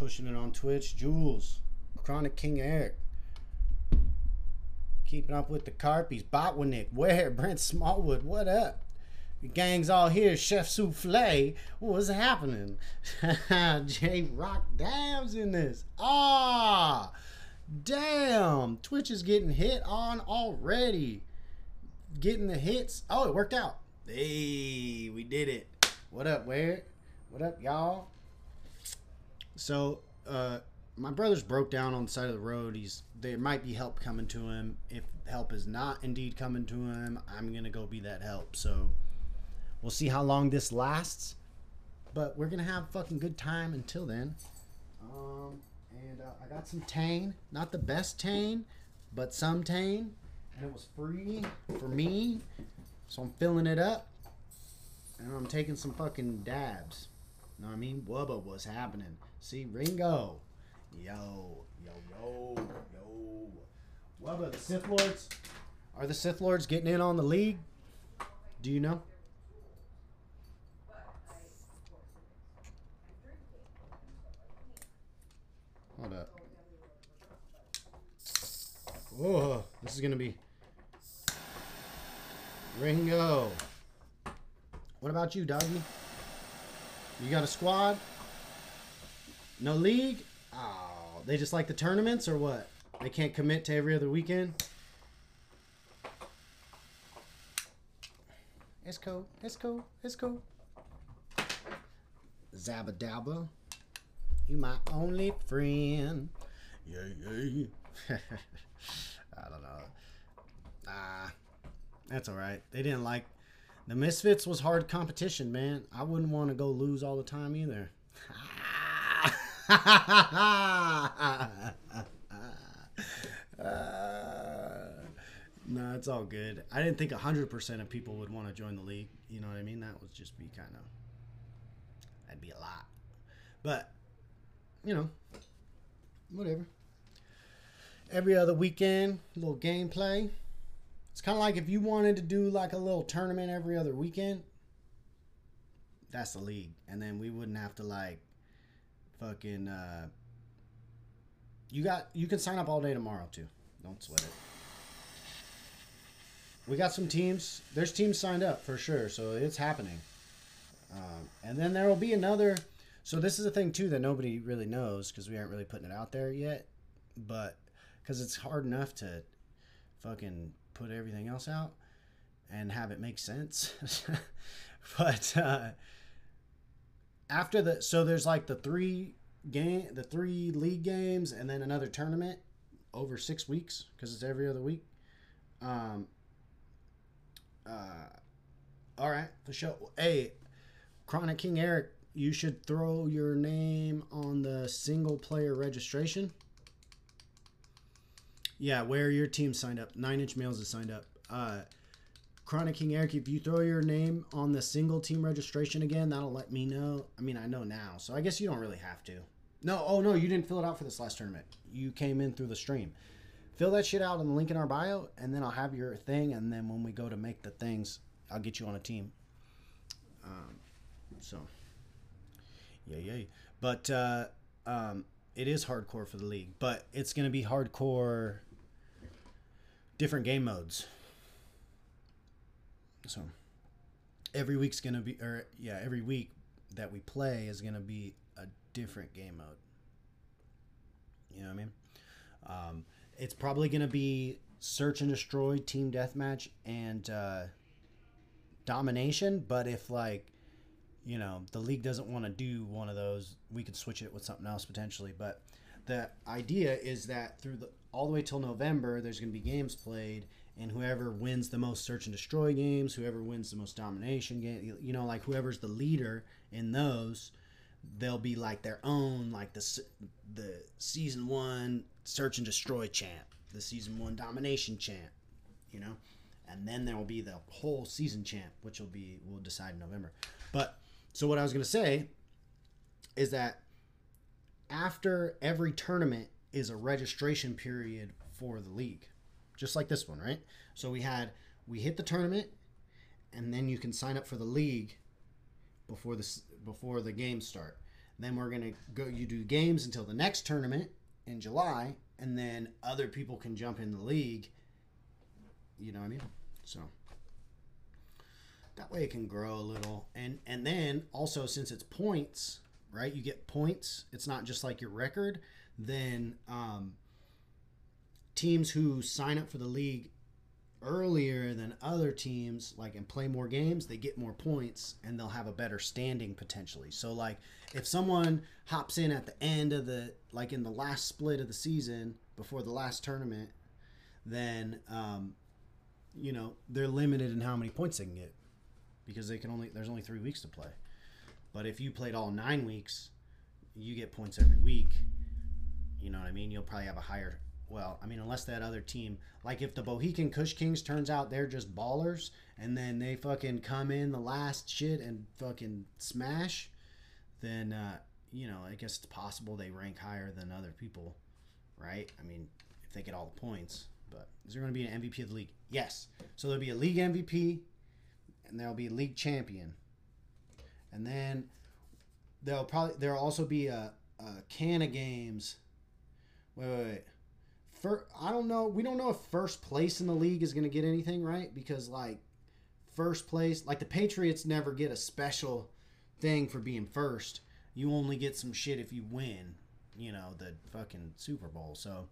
pushing it on Twitch. Jules, Chronic King Eric. Keeping up with the Carpies. Botwinick, Where? Brent Smallwood, what up? The gang's all here. Chef Souffle. What's happening? J Rock Dabs in this. Ah, damn. Twitch is getting hit on already. Getting the hits. Oh, it worked out. Hey, we did it. What up, Where? What up, y'all? So, uh, my brother's broke down on the side of the road. He's there might be help coming to him. If help is not indeed coming to him, I'm gonna go be that help. So we'll see how long this lasts. But we're gonna have fucking good time until then. Um, and uh, I got some Tane, not the best Tane, but some Tane, and it was free for me. So I'm filling it up, and I'm taking some fucking dabs. You know what I mean? Wubba, what's happening? See, Ringo. Yo, yo, yo, yo. What about the Sith Lords. Are the Sith Lords getting in on the league? Do you know? Hold up. Oh, this is gonna be Ringo. What about you, doggy? You got a squad? No league? Oh, they just like the tournaments or what? They can't commit to every other weekend? It's cool. It's cool. It's cool. Zabba dabba. You my only friend. Yeah, yeah. I don't know. Ah, that's all right. They didn't like the Misfits was hard competition, man. I wouldn't want to go lose all the time either. uh, no, it's all good. I didn't think 100% of people would want to join the league. You know what I mean? That would just be kind of, that'd be a lot. But, you know, whatever. Every other weekend, little gameplay. It's kind of like if you wanted to do like a little tournament every other weekend. That's the league, and then we wouldn't have to like fucking. Uh, you got you can sign up all day tomorrow too. Don't sweat it. We got some teams. There's teams signed up for sure, so it's happening. Um, and then there will be another. So this is a thing too that nobody really knows because we aren't really putting it out there yet. But because it's hard enough to fucking put everything else out and have it make sense. but uh, after the so there's like the three game the three league games and then another tournament over six weeks because it's every other week. Um. Uh. All right, for sure. Hey, Chronic King Eric, you should throw your name on the single player registration. Yeah, where your team signed up. Nine Inch Males is signed up. Uh, Chronic King Eric, if you throw your name on the single team registration again, that'll let me know. I mean, I know now, so I guess you don't really have to. No, oh no, you didn't fill it out for this last tournament. You came in through the stream. Fill that shit out on the link in our bio, and then I'll have your thing. And then when we go to make the things, I'll get you on a team. Um, so, yeah, yeah. But uh, um, it is hardcore for the league, but it's gonna be hardcore different game modes. So every week's gonna be, or yeah, every week that we play is gonna be a different game mode. You know what I mean? Um, it's probably gonna be search and destroy, team deathmatch, and uh, domination. But if like, you know, the league doesn't want to do one of those, we could switch it with something else potentially. But the idea is that through the all the way till November, there's going to be games played, and whoever wins the most search and destroy games, whoever wins the most domination game, you know, like whoever's the leader in those, they'll be like their own, like the the season one search and destroy champ, the season one domination champ, you know, and then there will be the whole season champ, which will be we'll decide in November. But so what I was to say is that after every tournament is a registration period for the league, just like this one, right? So we had we hit the tournament, and then you can sign up for the league before the before the games start. Then we're gonna go. You do games until the next tournament in July, and then other people can jump in the league. You know what I mean? So that way it can grow a little, and and then also since it's points, right? You get points. It's not just like your record. Then um, teams who sign up for the league earlier than other teams like and play more games they get more points and they'll have a better standing potentially. So like if someone hops in at the end of the like in the last split of the season before the last tournament then um, you know they're limited in how many points they can get because they can only there's only three weeks to play. But if you played all nine weeks you get points every week. You know what i mean? You'll probably have a higher well, I mean, unless that other team, like if the Bohican Kush Kings turns out they're just ballers and then they fucking come in the last shit and fucking smash, then, uh, you know, I guess it's possible they rank higher than other people, right? I mean, if they get all the points. But is there going to be an MVP of the league? Yes. So there'll be a league MVP and there'll be a league champion. And then there'll probably, there'll also be a, a can of games. Wait, wait, wait for I don't know. We don't know if first place in the league is going to get anything right because like first place, like the Patriots never get a special thing for being first. You only get some shit if you win. You know the fucking Super Bowl. So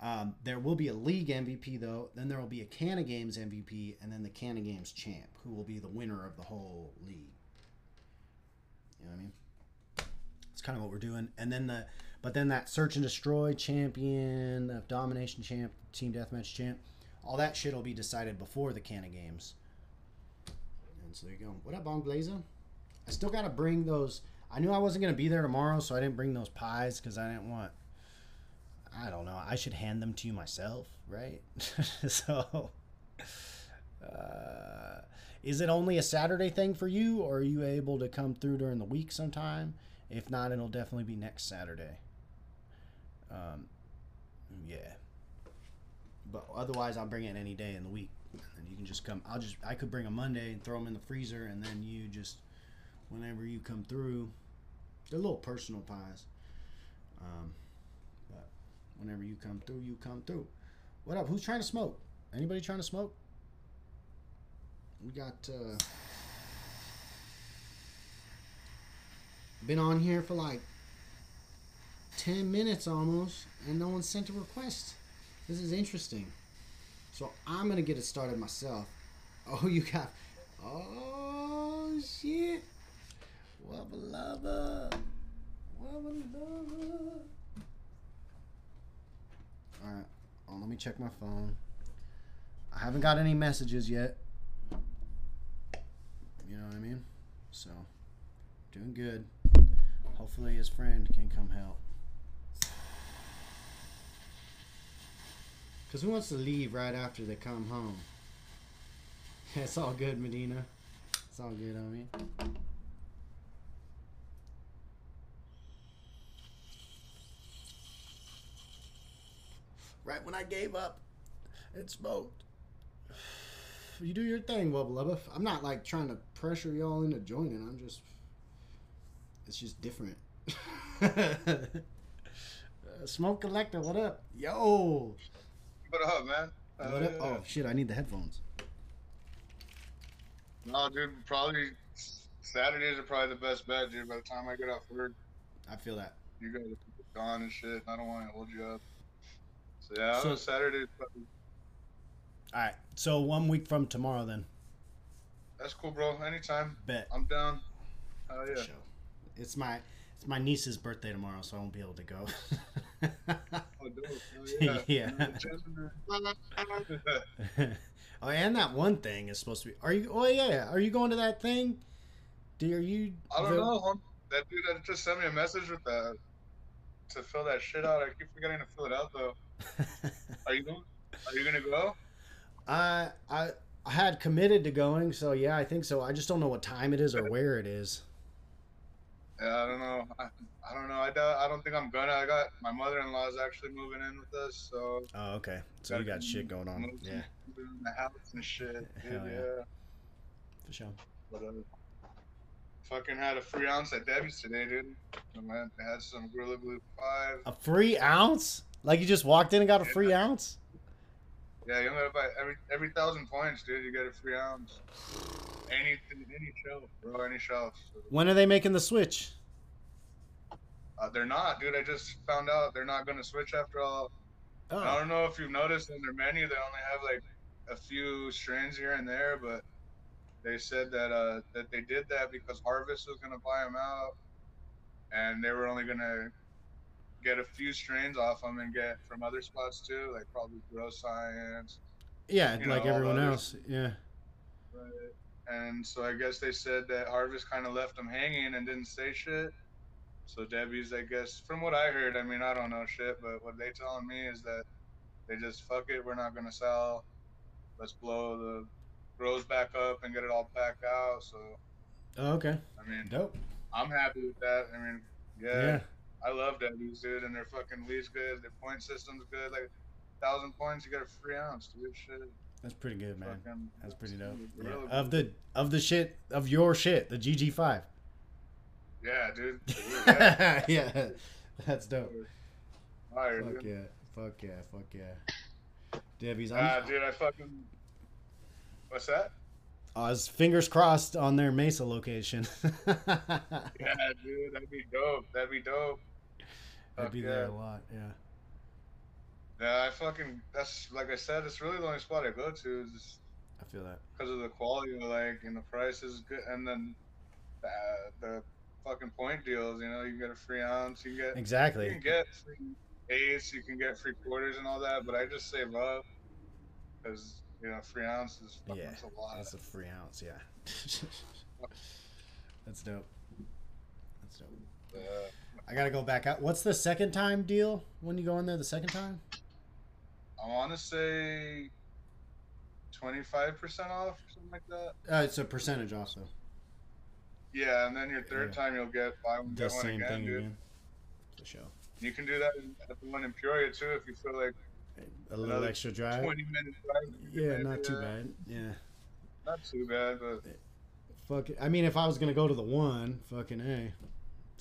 um, there will be a league MVP though. Then there will be a Can of Games MVP, and then the Can of Games champ, who will be the winner of the whole league. You know what I mean? It's kind of what we're doing. And then the but then that search and destroy champion, the domination champ, team deathmatch champ, all that shit will be decided before the can of games. And so there you go. What up, Bong Blazer? I still got to bring those. I knew I wasn't to be there tomorrow, so I didn't bring those pies because I didn't want. I don't know. I should hand them to you myself, right? so. Uh, is it only a Saturday thing for you, or are you able to come through during the week sometime? If not, it'll definitely be next Saturday. Um, yeah. But otherwise, I'll bring it any day in the week, and you can just come. I'll just I could bring a Monday and throw them in the freezer, and then you just whenever you come through, they're little personal pies. Um, but whenever you come through, you come through. What up? Who's trying to smoke? Anybody trying to smoke? We got. Uh, been on here for like 10 minutes almost, and no one sent a request. This is interesting. So I'm going to get it started myself. Oh, you got. Oh, shit. Wubba lubba. Wubba lubba. Alright. Oh, let me check my phone. I haven't got any messages yet. You know what I mean? So, doing good. Hopefully his friend can come help. Because who wants to leave right after they come home? it's all good, Medina. It's all good on me. Right when I gave up, it smoked. You do your thing, Wubba Lubba. I'm not like trying to pressure y'all into joining. I'm just, it's just different. Uh, Smoke collector, what up? Yo. What up, man? What up? Oh shit! I need the headphones. No, dude. Probably Saturdays are probably the best bet, dude. By the time I get off work, I feel that. You guys are gone and shit. I don't want to hold you up. So yeah, so, Saturdays. Probably... All right. So one week from tomorrow, then. That's cool, bro. Anytime. Bet. I'm down. Hell yeah. It's my it's my niece's birthday tomorrow, so I won't be able to go. oh, oh yeah. yeah. oh, and that one thing is supposed to be. Are you? Oh yeah. Are you going to that thing? Do are you? I don't the, know. That dude that just sent me a message with that to fill that shit out. I keep forgetting to fill it out though. are you going? Are you gonna go? I I I had committed to going, so yeah, I think so. I just don't know what time it is or where it is. Yeah, I don't know. I, I don't know. I, doubt, I don't think I'm gonna. I got my mother-in-law is actually moving in with us, so. Oh, okay. So you got shit going on. Yeah. The house and shit. Dude, yeah. yeah. For sure. Whatever. Uh, fucking had a free ounce at Debbie's today, dude. They had some Gorilla Glue five. A free ounce? Like you just walked in and got a free ounce? Yeah, you only buy every every thousand points, dude. You get a free ounce. Any any shelf, bro, any shelf. When are they making the switch? uh, they're not, dude. I just found out they're not gonna switch after all. I Oh, don't know if you've noticed in their menu, they only have like a few strains here and there, but they said that uh, that they did that because Harvest was gonna buy them out, and they were only gonna get a few strains off them and get from other spots too, like probably Grow Science. yeah, you know, like everyone else. Yeah. And so I guess they said that Harvest kind of left them hanging and didn't say shit. So Debbie's, I guess, from what I heard, I mean, I don't know shit, but what they telling me is that they just fuck it, we're not gonna sell. Let's blow the grows back up and get it all packed out. So Oh, okay. I mean, Dope. I'm happy with that. I mean, yeah, Yeah. I love Debbie's, dude, and their fucking lead's good, their point system's good. Like thousand points, you get a free ounce, dude. Shit, That's pretty good, man. fucking, That's pretty dope. Yeah. Of the of the shit of your shit, the GG5. yeah, dude. Yeah. yeah. That's dope. Fire, Fuck dude. yeah. Fuck yeah. Fuck yeah. Debbie's. Ah, I'm, dude, I fucking. What's that? I was fingers crossed on their Mesa location. Yeah, dude, that'd be dope. That'd be dope. I'd be yeah. there a lot. Yeah. Yeah, I fucking. That's like I said. It's really the only spot I go to is just I feel that. because of the quality, of, like, and the price is good, and then uh, the fucking point deals. You know, you can get a free ounce. You can get. exactly, You can get free eighths. You can get free quarters and all that. But I just save up because you know free ounce is fucking Yeah, a lot. That's a free ounce. Yeah. That's dope. That's dope. Uh, I gotta go back out. What's the second time deal when you go in there the second time? I want to say twenty five percent off, or something like that. Uh, it's a percentage also. Yeah, and then your third Yeah. time you'll get buy one The get one same again, thing dude. again. For sure. You can do that at the one in Peoria too if you feel like A little extra drive. twenty minutes drive. Yeah, maybe, not too uh, bad. Yeah. Not too bad, but Fuck it. I mean, if I was gonna go to the one, fucking hey,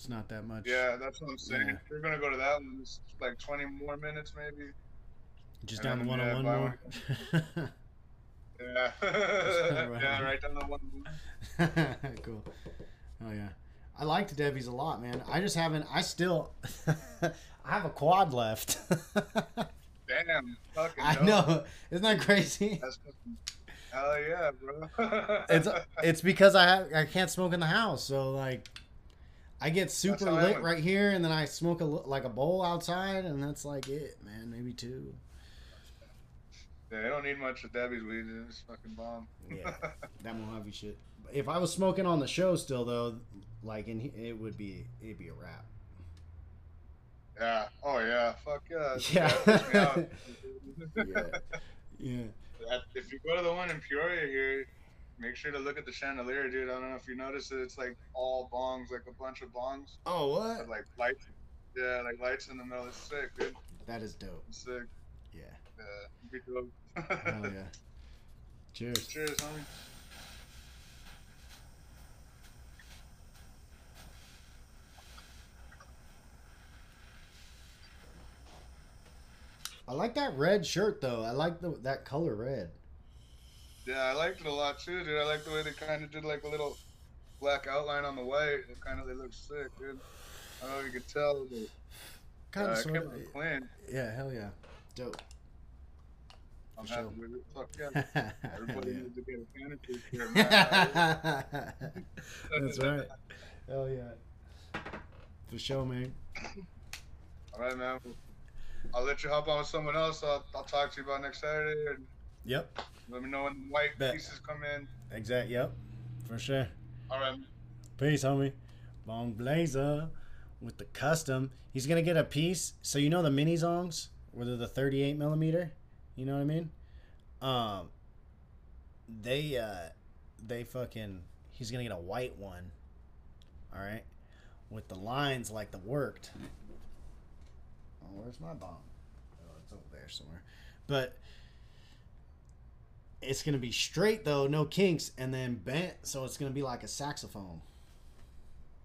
it's not that much. yeah, that's what I'm saying. Yeah. You're gonna go to that one, it's like twenty more minutes maybe. Just And down the then, oh yeah, 101 more. Yeah, Right yeah, on. right down the one. Oh cool. Oh yeah. I liked Debbie's a lot, man. I just haven't. I still. I have a quad left. Damn, fucking. I dope. know. Isn't that crazy? That's fucking. Hell yeah, bro. It's it's because I have, I can't smoke in the house, so like, I get super lit right here, and then I smoke a like a bowl outside, and that's like it, man. Maybe two. yeah, they don't need much of Debbie's weed. It's fucking bomb. Yeah, that Mojave shit. If I was smoking on the show still though, like in he- it would be it'd be a wrap. Yeah. Oh yeah. Fuck yeah. Yeah. That puts me out. Yeah. Yeah. If you go to the one in Peoria here, make sure to look at the chandelier, dude. I don't know if you noticed it. It's like all bongs, like a bunch of bongs, Oh what? like lights. Yeah, like lights in the middle. It's sick, dude. That is dope. It's sick. Yeah. Yeah. Be dope. Hell yeah. Cheers. Cheers, homie. I like that red shirt though. I like the that color red. Yeah, I liked it a lot too, dude. I like the way they kind of did like a little black outline on the white. It kind of they look sick, dude. I don't know if you could tell, but Kind uh, of sort of. Yeah. Hell yeah. Dope. I'm For happy sure. with it. Fuck yeah. Everybody needs to get a here, man. That's right. Hell yeah. For sure, man. All right, man. I'll let you hop on with someone else. I'll, I'll talk to you about next Saturday and Yep. Let me know when the white Bet. pieces come in. Exact. Yep. For sure. All right. Peace, homie. Bong Blazer with the custom. He's gonna get a piece. So you know the mini zongs, where they're the 38 millimeter. You know what I mean? Um. They uh, they fucking. He's gonna get a white one. All right, with the lines like the worked. Oh, where's my bomb? Oh, it's over there somewhere. But it's gonna be straight though, no kinks, and then bent, so it's gonna be like a saxophone.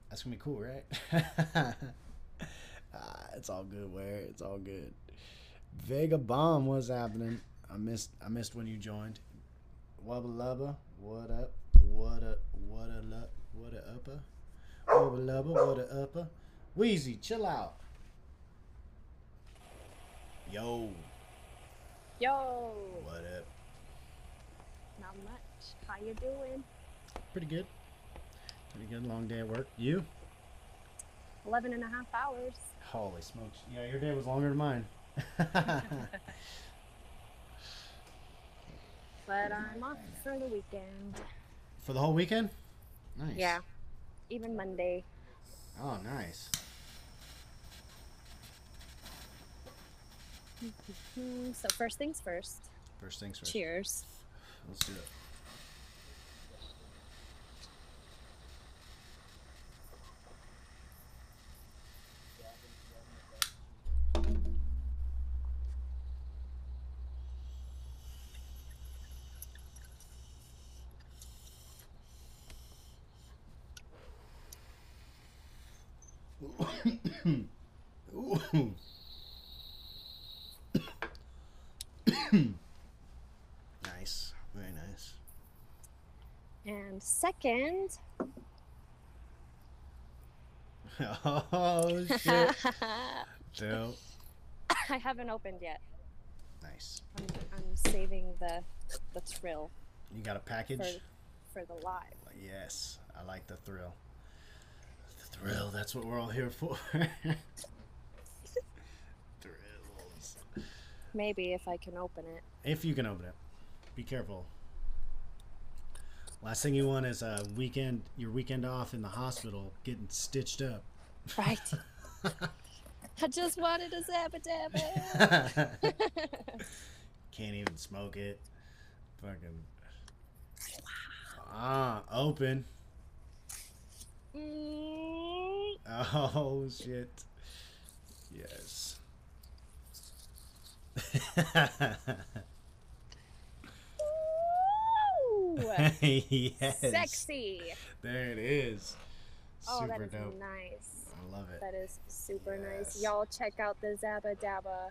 That's gonna be cool, right? ah, it's all good. Where it's all good. Vega Bomb, what's happening? I missed. I missed when you joined. Wubba lubba, what up? What up? What a up? What a upper? Wubba lubba, what a upper? Wheezy, chill out. Yo, Yo, what up? How you doing? Pretty good. Pretty good. Long day at work. You? 11 and a half hours. Holy smokes. Yeah, your day was longer than mine. But I'm off for the weekend. For the whole weekend? Nice. Yeah. Even Monday. Oh, nice. So first things first. First things first. Cheers. Let's do it. Hmm. nice. Very nice. And second, oh shit. Dope. I haven't opened yet. Nice. I'm, I'm saving the the thrill You got a package? for for the live. Yes. I like the thrill. The thrill, that's what we're all here for. Maybe if I can open it. If you can open it. Be careful. Last thing you want is a weekend your weekend off in the hospital getting stitched up. Right. I just wanted a Zabba Dabba. Can't even smoke it. Fucking. Ah, open. Mm, Oh shit. Yes. yes. Sexy. There it is. Oh, Super that is dope. nice. I love it. That is super nice. Y'all check out the Zabba Dabba.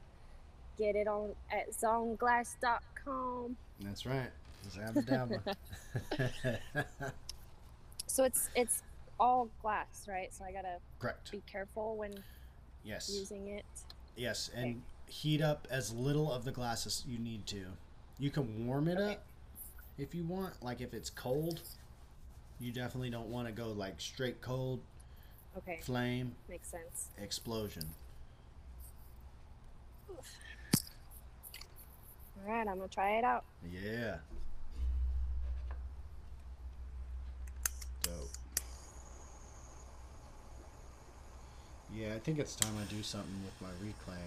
Get it on at zoneglass.com. That's right. Zabba dabba. So it's it's all glass, right? So I gotta Correct. be careful when Yes. using it. Yes, and heat up as little of the glass as you need to. You can warm it Okay. up if you want. Like if it's cold, you definitely don't want to go like straight cold, Okay, flame, makes sense. explosion. All right, I'm gonna try it out. Yeah. Dope. Yeah, I think it's time I do something with my reclaim.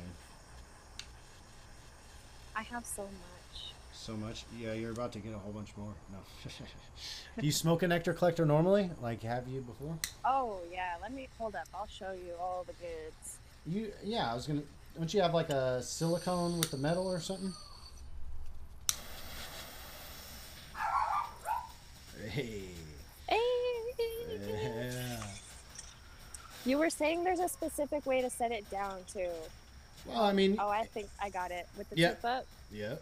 I have so much. So much. Yeah, you're about to get a whole bunch more. No. do you smoke a nectar collector normally? Like, have you before? Oh yeah, let me hold up. I'll show you all the goods. You, yeah, I was gonna. Don't you have like a silicone with the metal or something? Hey. Hey. Yeah. You were saying there's a specific way to set it down too. Well, I mean, Oh, I think I got it with the Yeah. tip up. yeah.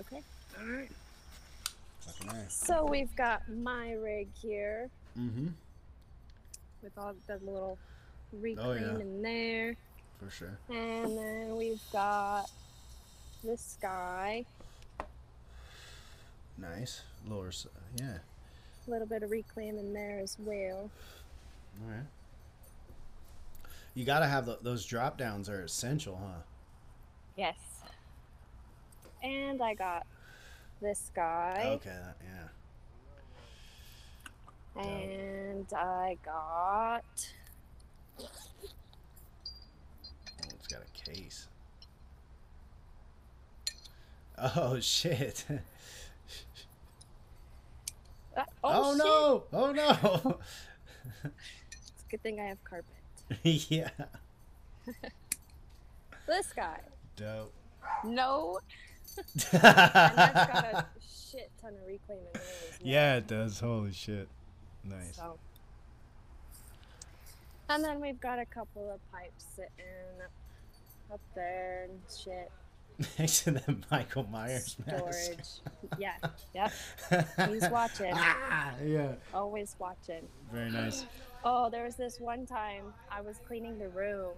Okay. All right. Nice. So we've got my rig here Mm-hmm. with all the little reclaim Oh, yeah. in there, For sure. and then we've got this guy. Nice. Lower. s- Yeah. A little bit of reclaim in there as well. All right. You gotta have the, those drop downs are essential, huh? Yes. And I got this guy, Okay. Yeah. and I got Oh, it's got a case. Oh shit. uh, oh shit. no! Oh no! It's a good thing I have carpet. yeah. This guy, Dope. no, and that's got a shit ton of reclaim in there yeah, it does. Holy shit. Nice. So And then we've got a couple of pipes sitting up there and shit. Next to the Michael Myers mask. Storage. yeah. Yep. He's watching. ah, yeah. Always watching. Very nice. Oh, there was this one time I was cleaning the room,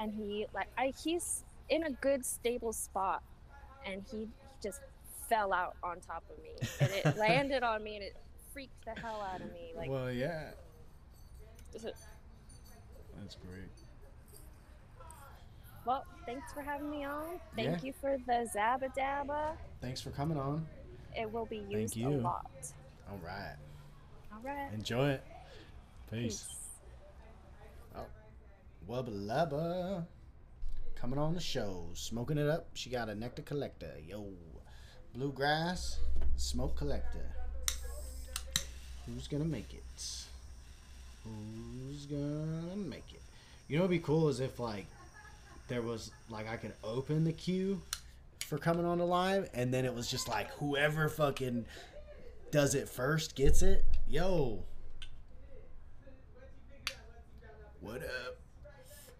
and he like I he's in a good stable spot, and he, he just fell out on top of me, and it landed on me, and it freaked the hell out of me. Like, well, yeah. That's great. well, thanks for having me on. Thank Yeah. you for the Zabba Dabba. Thanks for coming on. It will be used a you. lot. All right. All right. Enjoy it. Peace. Peace. Oh. Wubba lubba. Coming on the show. Smoking it up. She got a nectar collector. Yo. Bluegrass smoke collector. Who's gonna make it? Who's gonna make it? You know what'd be cool is if like there was like I could open the queue for coming on the live and then it was just like whoever fucking does it first gets it. Yo. What up?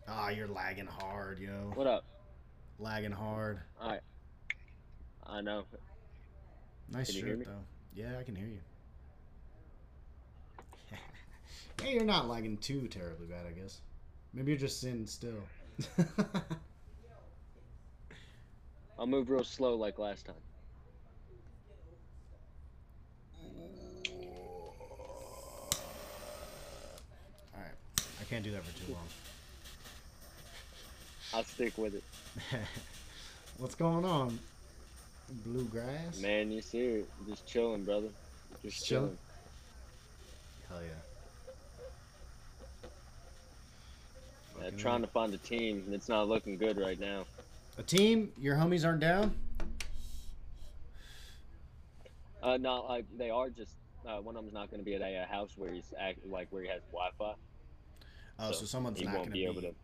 Ah, you're lagging hard, yo. What up? Lagging hard. Alright. I know. Nice Can shirt though. Yeah, I can hear you. hey, you're not lagging too terribly bad, I guess. Maybe you're just sitting still. I'll move real slow like last time. All right, I can't do that for too long. I'll stick with it. What's going on? Bluegrass? Man, you see it. Just chilling, brother. Just Just chilling? chilling. Hell yeah. Yeah, trying A. to find a team, and it's not looking good right now. a team? Your homies aren't down? Uh, not like they are. Just uh, one of them's not going to be at a, uh house where he's act, like where he has Wi-Fi. Oh, so, So, someone's not going be to able be. to.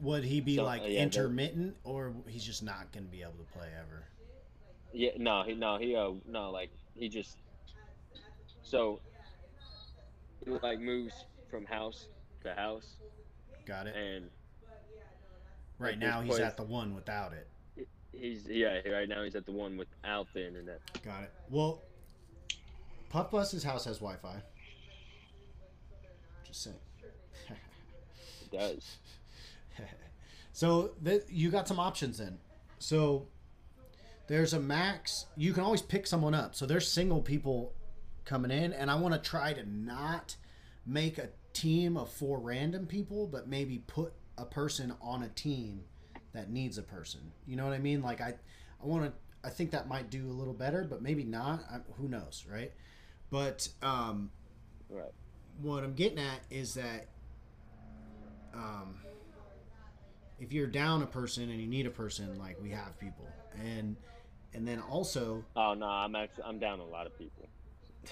Would he be So, like uh, yeah, intermittent, or he's just not going to be able to play ever? Yeah, no, he no he uh no like he just so he like moves from house to house Got it. and Right now, he's plays- at the one without it. he's yeah right now he's at the one without the internet. Got it. Well, Puff Bus's house has Wi-Fi. Just saying. It does. so th- you got some options then. So there's a max. You can always pick someone up. So there's single people coming in, and I want to try to not make a team of four random people, but maybe put a person on a team that needs a person. You know what I mean? Like I, I want to. I think that might do a little better, but maybe not. I, who knows, right? But um, Right. what I'm getting at is that um, if you're down a person and you need a person, like we have people, and and then also, Oh no, I'm actually I'm down a lot of people.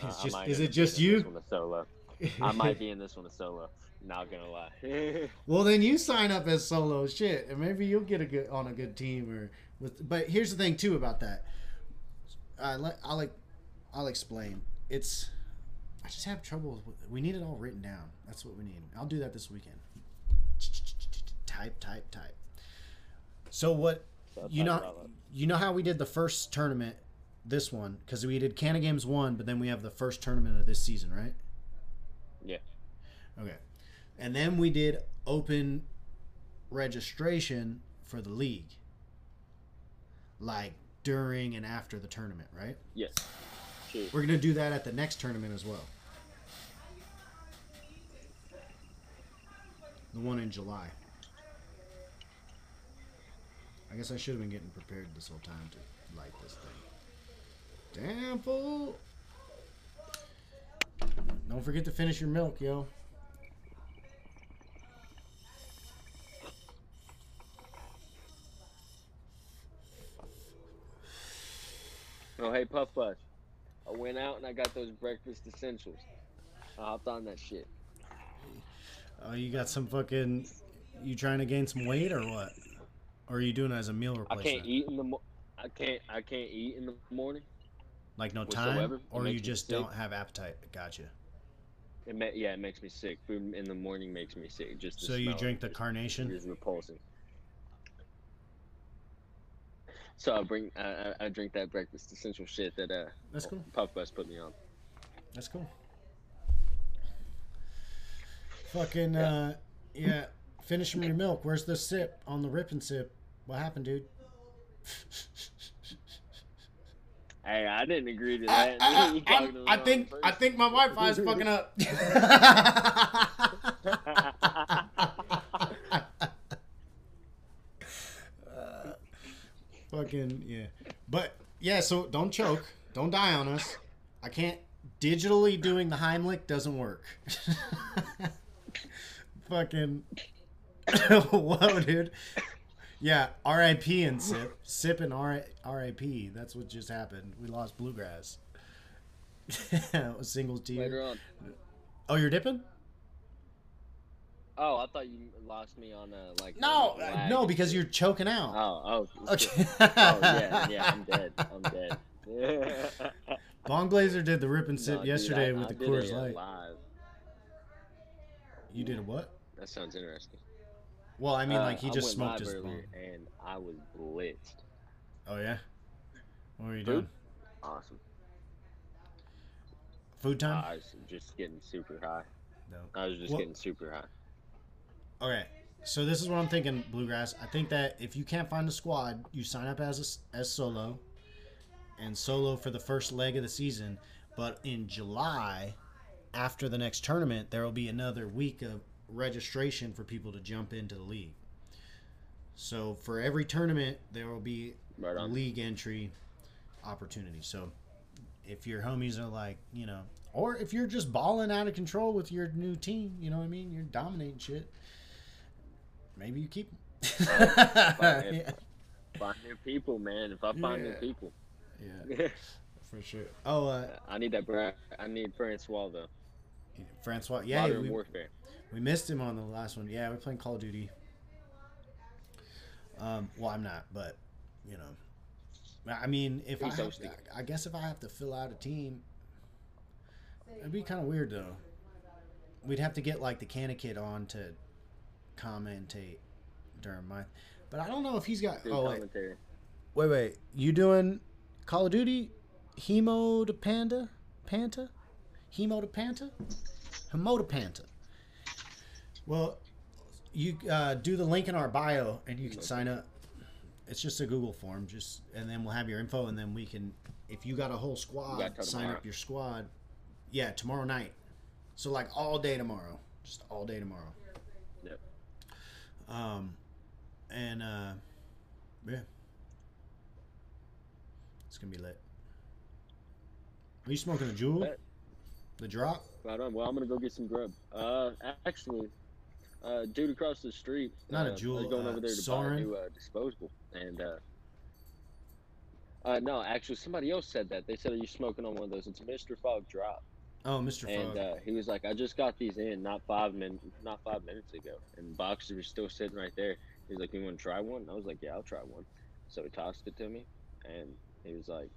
Uh, It's I just- is it just you? One solo. I might be in this one a solo. Not gonna lie. well, then you sign up as solo shit, and maybe you'll get a good on a good team or with. But here's the thing too about that. I let I'll like I'll explain. It's I just have trouble. With, we need it all written down. That's what we need. I'll do that this weekend. Type, type, type. So what I'll you know it all up. you know how we did the first tournament this one because we did Canada Games one, but then we have the first tournament of this season, right? Yeah. Okay, and then we did open registration for the league, like during and after the tournament, right? Yes. We're gonna do that at the next tournament as well. The one in July. I guess I should have been getting prepared this whole time to light this thing. Damn fool! Don't forget to finish your milk, yo. Oh hey Puff Puff. I went out and I got those breakfast essentials. I hopped on that shit. Oh, you got some fucking. You trying to gain some weight or what? Or are you doing it as a meal replacement? I can't eat in the mo- I can't I can't eat in the morning. Like no time, or you just don't have appetite. Gotcha. It ma- yeah, it makes me sick. Food in the morning makes me sick. Just So you drink the carnation? is repulsing. So I bring I, I drink that breakfast essential shit that uh That's cool. Puff Bus put me on. That's cool. Fucking uh yeah. Finish your milk. Where's the sip on the rip and sip? What happened, dude? Hey, I didn't agree to that. I, I, I wrong think I think my Wi-Fi is fucking up. Uh, fucking yeah, but yeah. So don't choke. Don't die on us. I can't. Digitally doing the Heimlich doesn't work. fucking. Whoa, dude. Yeah, RIP and sip. Sip and RIP. That's what just happened. We lost bluegrass. a single Later on. Oh, you're dipping? Oh, I thought you lost me on uh like No, uh, no, because you're choking out. Oh, oh. Okay. oh yeah, yeah. I'm dead. I'm dead. Bong Blazer did the rip and sip No, dude, yesterday I- with I the Coors Light. Live. You did a what? That sounds interesting. Well, I mean, Uh, like he I just smoked his bong. earlier and I was blitzed. Oh yeah. What were you Food? doing? Awesome. Food time? I was just getting super high. No. I was just Well- getting super high. Okay, so this is what I'm thinking, Bluegrass. I think that if you can't find a squad, you sign up as a as solo, and solo for the first leg of the season. But in July, after the next tournament, there will be another week of registration for people to jump into the league. So for every tournament, there will be Right on. league entry opportunity. So if your homies are like, you know, or if you're just balling out of control with your new team, you know what I mean? You're dominating shit. Maybe you keep 'em. yeah. Find new people, man. If I find new people, yeah, for sure. Oh, uh, I need that. Bra- I need Francois though. Francois. Yeah, Modern we, Warfare. We missed him on the last one. Yeah, we're playing Call of Duty. Um, well, I'm not, but you know, I mean, if I, have? I guess if I have to fill out a team, it'd be kind of weird though. We'd have to get like the Kanna Kid on to commentate during my, but I don't know if he's got. Oh wait, wait, wait. You doing Call of Duty? Hemo to Panda? Panta? Hemo to Panta? Hemo to Panta. Well, you uh, do the link in our bio and you can sign up. It's just a Google form, just and then we'll have your info, and then we can, if you got a whole squad, sign tomorrow. up your squad. Yeah, tomorrow night. So like all day tomorrow, just all day tomorrow. Yep. Um, and uh, yeah, it's gonna be lit. Are you smoking a Juul? The drop? Right on. Well, I'm gonna go get some grub. Uh, actually, uh, dude across the street. Not a uh, Juul, was going uh, over there to buy a new uh, disposable, and uh, uh, no, actually, somebody else said that. They said, "Are you smoking on one of those?" It's Mr. Fog Drop, Oh, Mr. Fog. and uh, he was like, "I just got these in not five min, not five minutes ago, and boxes were still sitting right there." He's like, "You want to try one?" I was like, "Yeah, I'll try one." So he tossed it to me, and he was like,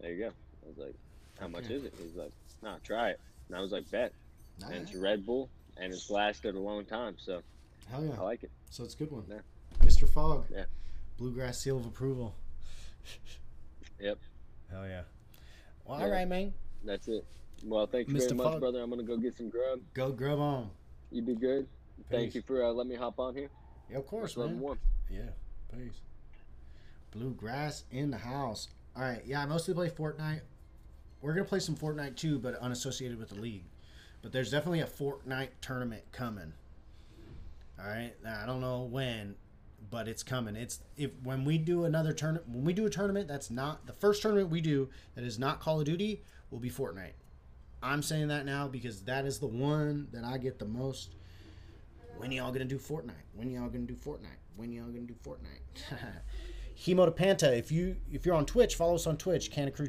"There you go." I was like, "How much Okay. is it?" He's like, "Nah, try it." And I was like, "Bet." Nah, and it's Red Bull, and it's lasted a long time, so Hell yeah. I like it. So it's a good one. Yeah. Mr. Fog. Yeah. Bluegrass seal of approval. Yep. Hell yeah. Well, Yeah. all right, man. That's it. Well, thank you Mr. very much, Fog. brother. I'm gonna go get some grub. Go grub on. You do good. Thank you for uh, letting me hop on here. Yeah, of course, Love man. warm. Yeah. Peace. Bluegrass in the house. All right. Yeah, I mostly play Fortnite. We're gonna play some Fortnite too, but unassociated with the league. But there's definitely a Fortnite tournament coming. All right. I don't know when, but it's coming. It's if when we do another tournament, when we do a tournament that's not the first tournament we do that is not Call of Duty will be Fortnite. I'm saying that now because that is the one that I get the most. When y'all gonna do Fortnite? When y'all gonna do Fortnite? When y'all gonna do Fortnite? Hemo to Panta. If you if you're on Twitch, follow us on Twitch. Kanna Krew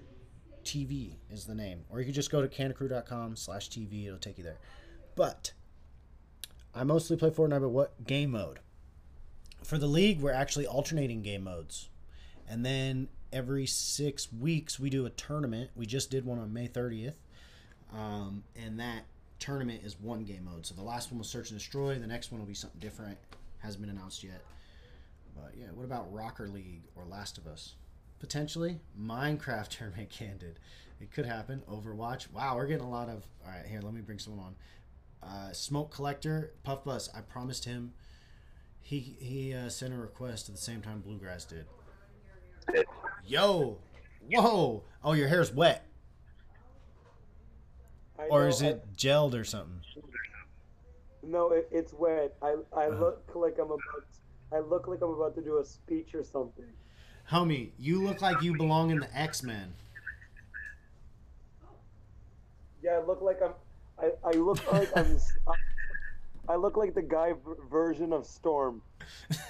TV is the name, or you can just go to kannakrew.com slash TV. It'll take you there. But I mostly play Fortnite. But what game mode? For the league, we're actually alternating game modes, and then every six weeks we do a tournament. We just did one on May 30th, um, and that tournament is one game mode. So the last one was search and destroy. The next one will be something different. Hasn't been announced yet. But yeah, what about Rocket League or Last of Us? Potentially Minecraft tournament candid. It could happen. Overwatch. Wow, we're getting a lot of. All right, here, let me bring someone on. Uh, Smoke Collector, Puff Bus. I promised him. He he uh, sent a request at the same time Bluegrass did. Yo, whoa! Oh, your hair's wet, I or know, is I- it gelled or something? no, it, it's wet. I I Uh-huh. look like I'm about. I look like I'm about to do a speech or something. Homie, you look like you belong in the X Men. Yeah, I look like I'm. I, I look like I'm. I look like the guy v- version of Storm.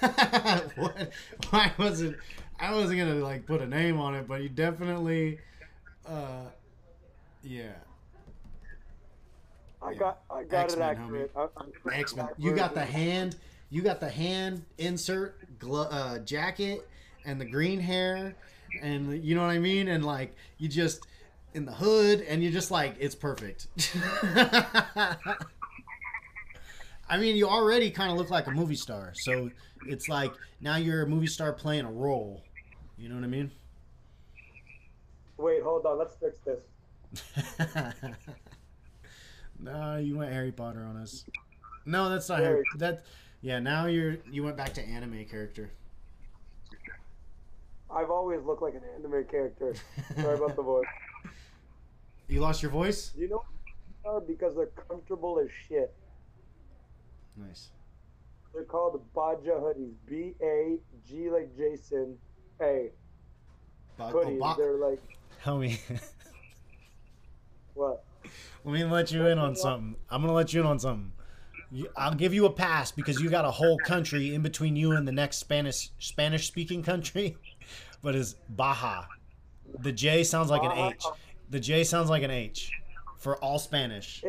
what? Why wasn't I wasn't gonna like put a name on it, but you definitely, uh, yeah, I Yeah. got I got X-Men, it accurate. I, X Men. You got the hand, you got the hand insert glo- uh, jacket and the green hair, and the- you know what I mean, and like you just in the hood, and you're just like it's perfect. I mean, you already kind of look like a movie star, so it's like now you're a movie star playing a role. You know what I mean? Wait, hold on. Let's fix this. no, you went Harry Potter on us. No, that's not Harry. Harry. That, yeah. Now you're you went back to anime character. I've always looked like an anime character. Sorry about the voice. You lost your voice. You know, uh, because they're comfortable as shit. Nice. They're called Baja hoodies. B A G like Jason. A Ba- oh, hoodies. ba- They're like homie, what? let me let you in on something. I'm gonna let you in on something. I'll give you a pass because you got a whole country in between you and the next Spanish Spanish speaking country, but is Baja. The J sounds like an H. The J sounds like an H for all Spanish.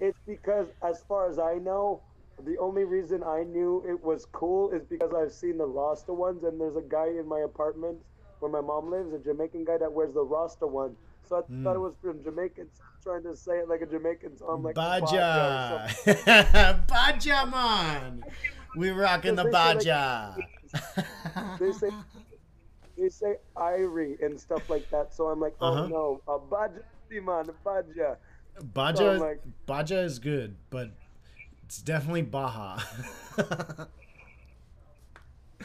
It's because, as far as I know, the only reason I knew it was cool is because I've seen the Rasta ones, and there's a guy in my apartment where my mom lives, a Jamaican guy that wears the Rasta one. So I hmm. thought it was from Jamaicans trying to say it like a Jamaican, so I'm like Baja. Baja or something. Baja, man. We rocking the Baja. They say they say Irie and stuff like that. So I'm like, oh Uh-huh. no, a Baja, man, Baja. Baja, So like- Baja is good, but it's definitely Baja.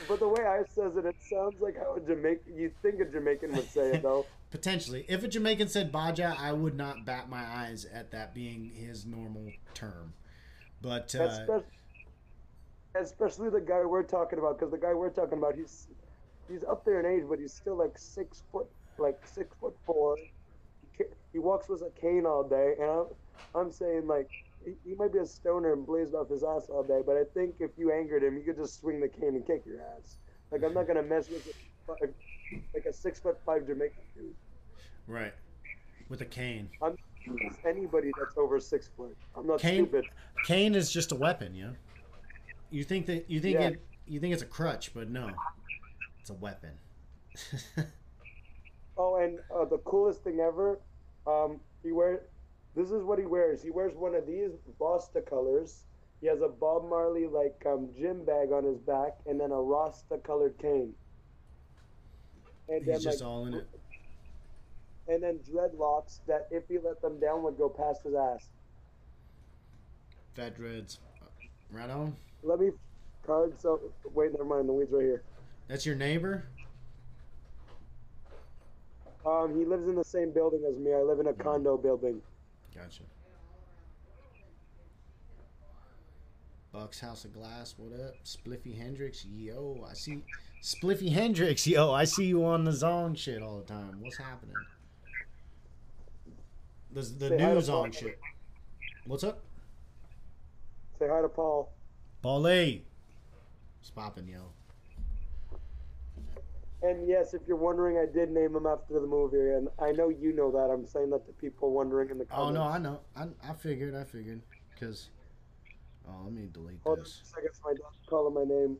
But the way I says it, it sounds like how a Jamaican, you think a Jamaican would say it though. Potentially. If a Jamaican said Baja, I would not bat my eyes at that being his normal term. But uh, especially, especially the guy we're talking about, because the guy we're talking about, he's he's up there in age, but he's still like six foot, like six foot four. He, he walks with a cane all day, and I'm, I'm saying like he, he might be a stoner and blazed off his ass all day, but I think if you angered him, you could just swing the cane and kick your ass. Like I'm not gonna mess with a, like a six foot five Jamaican dude. right. With a cane. I'm anybody that's over six foot. I'm not Cane- stupid. Cane is just a weapon, you know? You think that you think Yeah. it you think it's a crutch, but no. It's a weapon. Oh, and uh, the coolest thing ever, um, he wears. This is what he wears. He wears one of these Rasta colors. He has a Bob Marley like um, gym bag on his back, and then a Rasta colored cane. And He's just like, all in it. and then dreadlocks that if he let them down would go past his ass. Fat dreads. Right on. Let me card. So wait, never mind. The weeds right here. That's your neighbor? Um, he lives in the same building as me. I live in a condo building. Gotcha. Bucks House of Glass, what up? Spliffy Hendrix, yo, I see Spliffy Hendrix, yo, I see you on the zone shit all the time. What's happening? The, the Say news on shit. What's up? Say hi to Paul. Paulie. What's poppin', yo? And yes, if you're wondering, I did name him after the movie, and I know you know that. I'm saying that to people wondering in the comments. Oh, no, I know. I, I figured, I figured. Because, oh, let me delete Hold on this. a second, my dog's calling my name.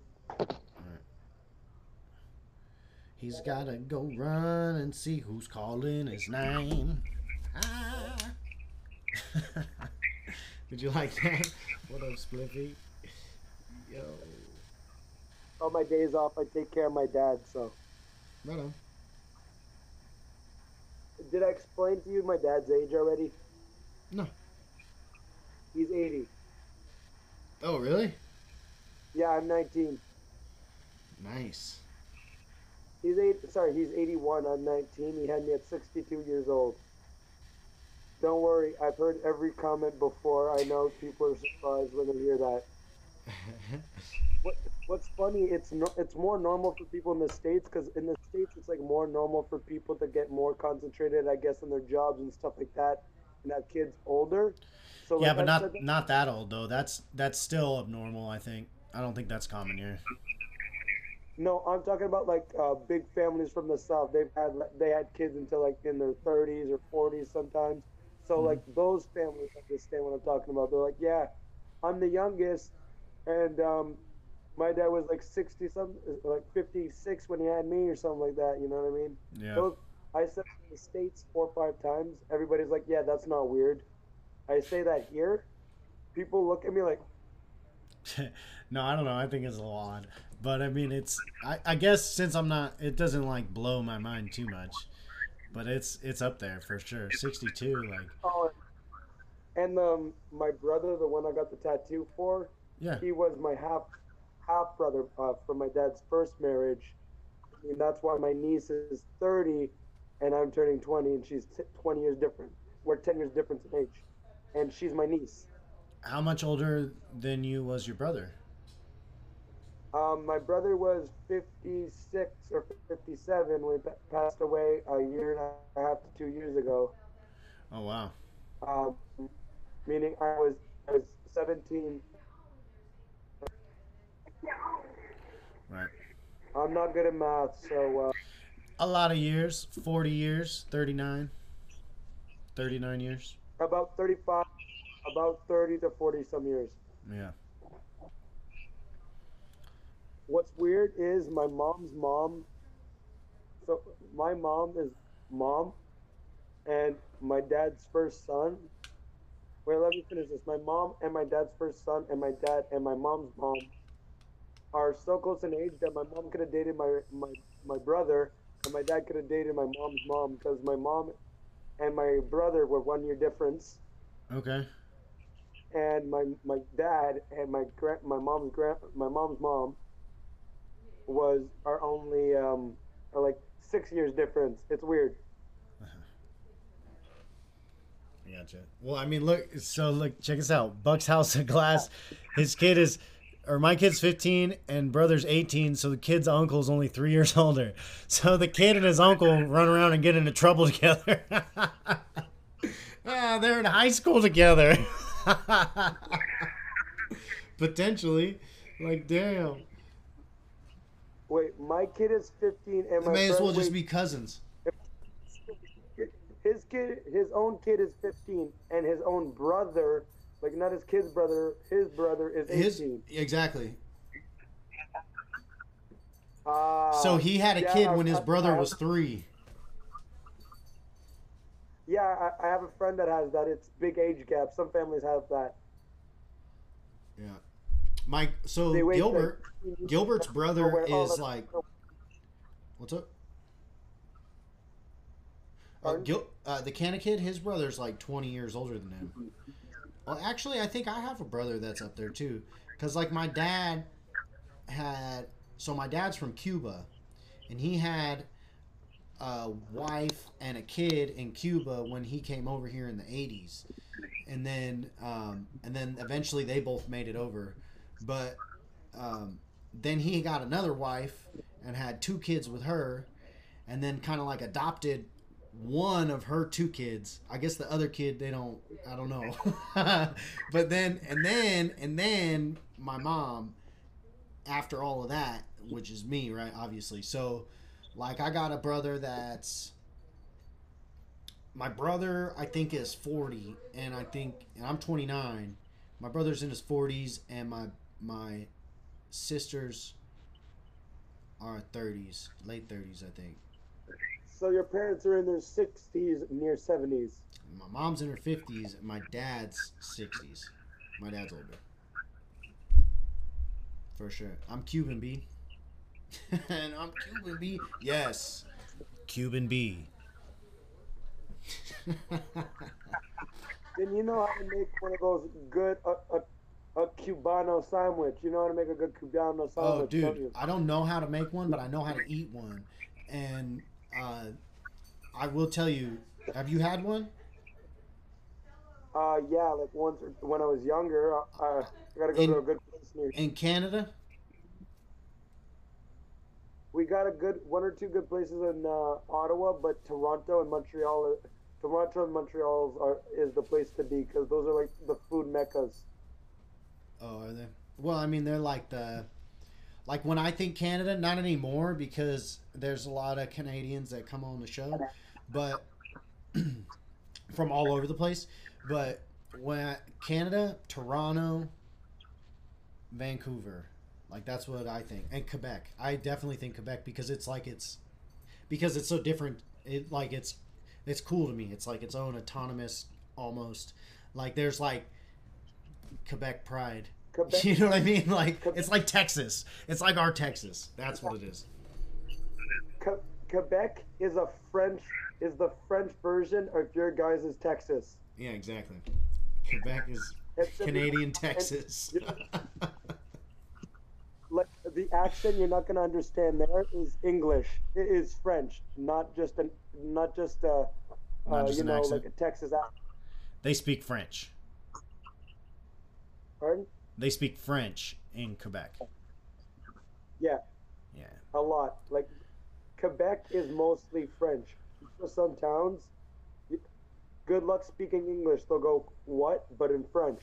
He's gotta go run and see who's calling his name. Ah. Did you like that? What up, Spliffy? Yo, On my days off, I take care of my dad. So, right on. did I explain to you my dad's age already? No. He's 80. Oh, really? Yeah, I'm 19. Nice. He's eight. Sorry, he's 81. I'm 19. He had me at 62 years old. Don't worry, I've heard every comment before. I know people are surprised when they hear that. What, what's funny? It's no, it's more normal for people in the states because in the states it's like more normal for people to get more concentrated, I guess, in their jobs and stuff like that, and have kids older. So yeah, like, but not not that old though. That's that's still abnormal. I think. I don't think that's common here. No, I'm talking about like uh, big families from the south. They've had they had kids until like in their 30s or 40s sometimes. So Mhm. like those families understand what I'm talking about. They're like, yeah, I'm the youngest, and um, my dad was like 60 something, like 56 when he had me or something like that. You know what I mean? Yeah. Those I said in the states four or five times. Everybody's like, yeah, that's not weird. I say that here, people look at me like, no, I don't know. I think it's a little odd, but I mean, it's. I, I guess since I'm not, it doesn't like blow my mind too much, but it's it's up there for sure. Sixty two, like oh. And um, my brother, the one I got the tattoo for, yeah. he was my half half brother uh, from my dad's first marriage, and that's why my niece is thirty, and I'm turning twenty, and she's t- twenty years different. We're ten years difference in age, and she's my niece. How much older than you was your brother? Um, my brother was fifty six or fifty seven when he passed away a year and a half to two years ago. Oh wow. Um, meaning I was I was seventeen. Right. I'm not good at math, so. Uh, A lot of years. Forty years. 39. 39 years. About 35, about 30 to 40 some years. Yeah. What's weird is my mom's mom. So my mom is mom, and my dad's first son. Wait, let me finish this. My mom and my dad's first son, and my dad and my mom's mom are so close in age that my mom could have dated my my my brother, and my dad could have dated my mom's mom because my mom and my brother were one year difference. Okay. and my my dad and my grand my mom's grand my mom's mom was are only um are like six years difference. It's weird. I gotcha. Well, I mean, look. So look, check us out. Buck's House of Glass. His kid is, or my kid's 15 and brother's 18. So the kid's uncle's only three years older. So the kid and his uncle run around and get into trouble together. ah, they're in high school together. Potentially, like damn. Wait, my kid is fifteen and They my may as well just wait, be cousins. his kid his own kid is fifteen and his own brother like not his kid's brother his brother is His eighteen. exactly. Ah, So he had a yeah, kid when his brother was three. Yeah, I, I have a friend that has that. It's big age gap. Some families have that. Yeah. Mike. So Gilbert. like- Gilbert's brother is like. What's up? Uh, Gil, uh, the Kanna Kid, his brother's like 20 years older than him. Well, actually, I think I have a brother that's up there too. Because, like, my dad had. So, my dad's from Cuba. And he had a wife and a kid in Cuba when he came over here in the 80s. And then, um, and then eventually they both made it over. But um, then he got another wife and had two kids with her. And then kind of like adopted one of her two kids. I guess the other kid they don't I don't know. but then and then and then my mom after all of that, which is me, right, obviously. So like I got a brother that's my brother I think is 40 and I think and I'm 29. My brother's in his 40s and my my sisters are 30s, late 30s I think. So your parents are in their sixties, near seventies. My mom's in her fifties. My dad's sixties. My dad's older. For sure. I'm Cuban B. and I'm Cuban B. Yes. Cuban B. Then you know how to make one of those good a, a, a cubano sandwich. You know how to make a good cubano oh, sandwich, oh, don't dude. I don't know how to make one, but I know how to eat one. And uh, I will tell you. Have you had one? Uh, yeah, like once or, when I was younger, uh, I gotta go In- to a good place near. In Canada? We got a good one or two good places in uh, Ottawa, but Toronto and Montreal. uh, Toronto and Montreal are is the place to be because those are like the food meccas. Oh, are they? Well, I mean, they're like the, like when I think Canada, not anymore because there's a lot of Canadians that come on the show, but from all over the place. But when I, Canada, Toronto, Vancouver, like that's what I think, and Quebec. I definitely think Quebec because it's like it's, because it's so different. It like it's, it's cool to me. It's like its own autonomous almost. Like there's like Quebec pride. Quebec, You know what I mean? Like it's like Texas. It's like our Texas. That's what it is. Que- Quebec is a French is the French version of your guys' Texas. Yeah, exactly. Quebec is Canadian Texas. like the accent you're not gonna understand there is English. It is French, not just an not just a Not uh, just you know accent. like a Texas accent. they speak French. Pardon? They speak French in Quebec. Yeah, Yeah. a lot. Like Quebec is mostly French. For some towns, good luck speaking English. They'll go what, but in French.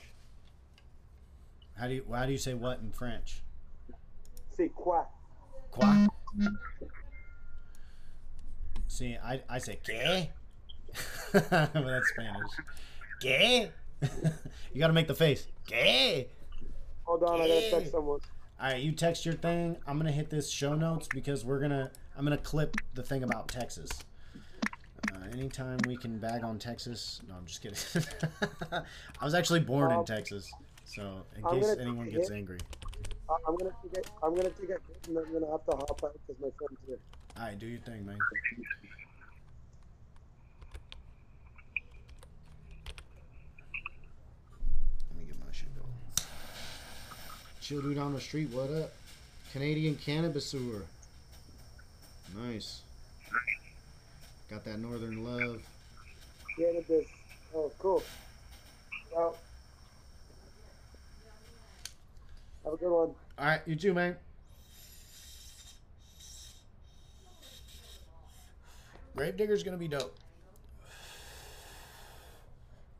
How do you how do you say what in French? C'est quoi? Quoi? See, I I say que. but that's Spanish. Que? you got to make the face. Que? Hold on, I gotta text someone. All right, you text your thing. I'm gonna hit this show notes because we're gonna. I'm gonna clip the thing about Texas. Uh, anytime we can bag on Texas. No, I'm just kidding. I was actually born in Um, Texas, so in I'm case anyone gets it. angry. I- I'm gonna take it. I'm gonna take it, I'm gonna have to hop out because my friend's here. All right, do your thing, man. Let me get my shit going. Chill dude on the street, what up? Canadian cannabis sewer. Nice. Got that northern love. Cannabis. Oh, cool. Well, have a good one. All right, you too, man. Gravedigger's gonna be dope.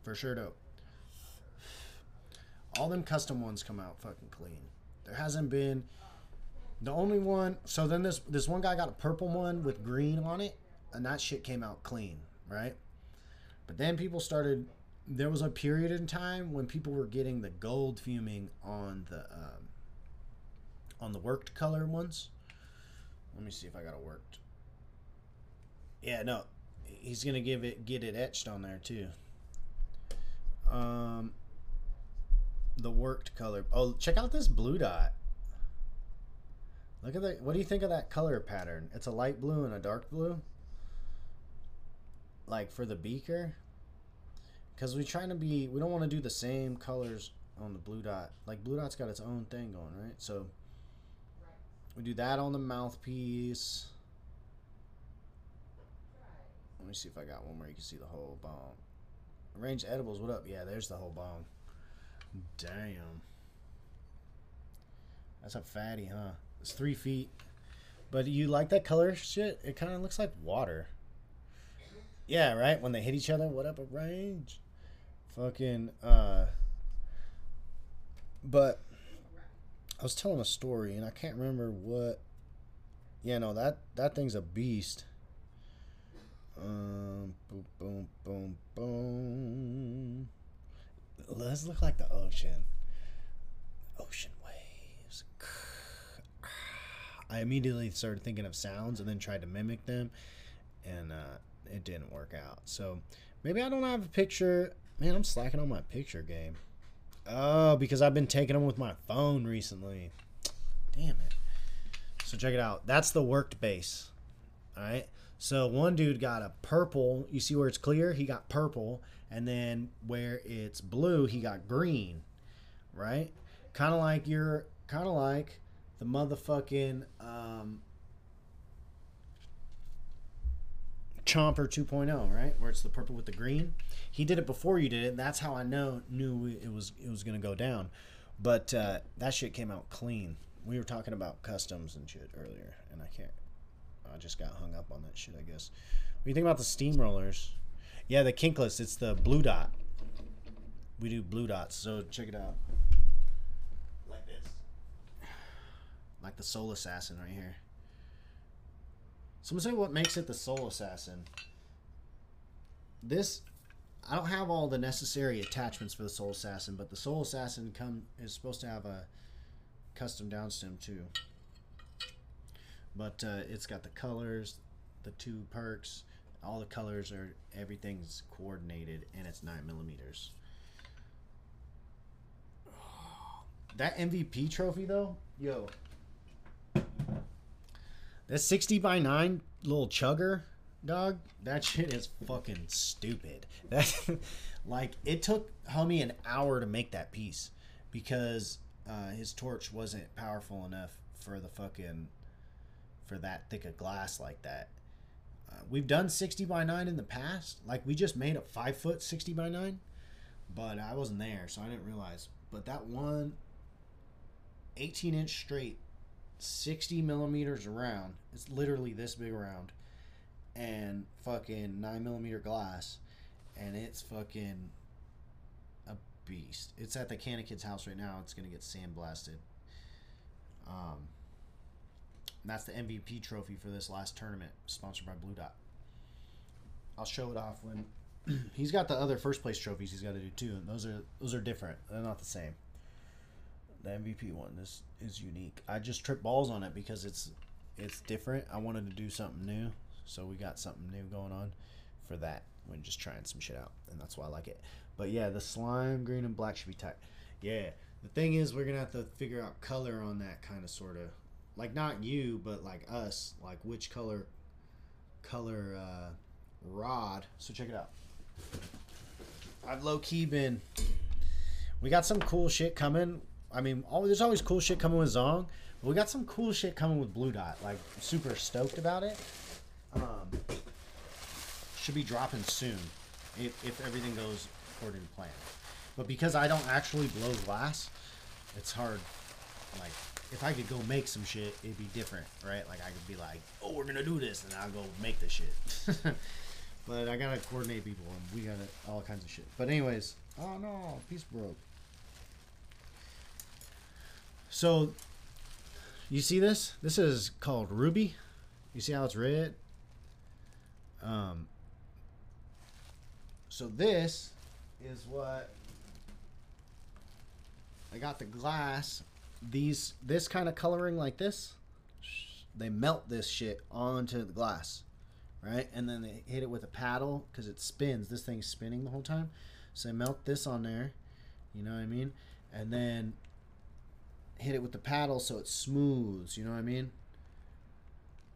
For sure, dope. All them custom ones come out fucking clean. There hasn't been the only one. So then this this one guy got a purple one with green on it, and that shit came out clean, right? But then people started. There was a period in time when people were getting the gold fuming on the um, on the worked color ones. Let me see if I got it worked. Yeah, no, he's gonna give it get it etched on there too. Um, the worked color. Oh, check out this blue dot. Look at that. What do you think of that color pattern? It's a light blue and a dark blue. Like for the beaker. Because we're trying to be, we don't want to do the same colors on the blue dot. Like blue dot's got its own thing going, right? So we do that on the mouthpiece. Let me see if I got one where you can see the whole bong. Arranged edibles, what up? Yeah, there's the whole bong. Damn. That's a fatty, huh? It's three feet. But you like that color shit? It kind of looks like water. Yeah, right? When they hit each other, what up, range? Fucking, uh. But I was telling a story and I can't remember what. Yeah, no, that that thing's a beast. Um, boom, boom, boom, boom. Let's look like the ocean. Ocean waves. I immediately started thinking of sounds and then tried to mimic them, and uh, it didn't work out. So maybe I don't have a picture. Man, I'm slacking on my picture game. Oh, because I've been taking them with my phone recently. Damn it. So check it out. That's the worked base. All right. So one dude got a purple. You see where it's clear? He got purple, and then where it's blue, he got green. Right? Kind of like your, kind of like the motherfucking um, Chomper 2.0, right? Where it's the purple with the green. He did it before you did it, and that's how I know knew it was it was gonna go down. But uh, that shit came out clean. We were talking about customs and shit earlier, and I can't. I just got hung up on that shit. I guess. What do you think about the steamrollers? Yeah, the kinkless. It's the blue dot. We do blue dots, so check it out. Like this. Like the Soul Assassin right here. Someone say what makes it the Soul Assassin. This, I don't have all the necessary attachments for the Soul Assassin, but the Soul Assassin come is supposed to have a custom downstem too. But uh, it's got the colors, the two perks, all the colors are everything's coordinated, and it's nine millimeters. That MVP trophy though, yo, that 60 by 9 little chugger, dog, that shit is fucking stupid. That like it took homie an hour to make that piece because uh, his torch wasn't powerful enough for the fucking for that thick of glass like that. We've done 60 by 9 in the past. Like we just made a 5 foot 60 by 9, but I wasn't there, so I didn't realize. But that one 18 inch straight 60 millimeters around. It's literally this big around. And fucking 9 millimeter glass. And it's fucking a beast. It's at the Kanna Kid's house right now. It's going to get sandblasted. Um, that's the MVP trophy for this last tournament, sponsored by Blue Dot. I'll show it off when he's got the other first place trophies he's got to do too, and those are those are different. They're not the same the MVP one this is unique. I just tripped balls on it because it's it's different. I wanted to do something new, so we got something new going on for that. We're just trying some shit out, and that's why I like it. But yeah, the slime green and black should be tight. Yeah, the thing is, we're gonna have to figure out color on that kind of sort of, like not you, but like us, like which color, color uh, rod. So check it out. I've low key been. We got some cool shit coming I mean, always, there's always cool shit coming with Zong. But we got some cool shit coming with Blue Dot. Like, super stoked about it. Um, should be dropping soon if, if everything goes according to plan. But because I don't actually blow glass, it's hard. Like, if I could go make some shit, it'd be different, right? Like, I could be like, oh, we're gonna do this, and I'll go make the shit. but I gotta coordinate people, and we gotta all kinds of shit. But anyways, oh no, peace broke. So, you see this? This is called ruby. You see how it's red? Um. So this is what I got the glass. These this kind of coloring like this, they melt this shit onto the glass, right? And then they hit it with a paddle because it spins. This thing's spinning the whole time, so they melt this on there. You know what I mean? And then hit it with the paddle so it smooths. You know what I mean?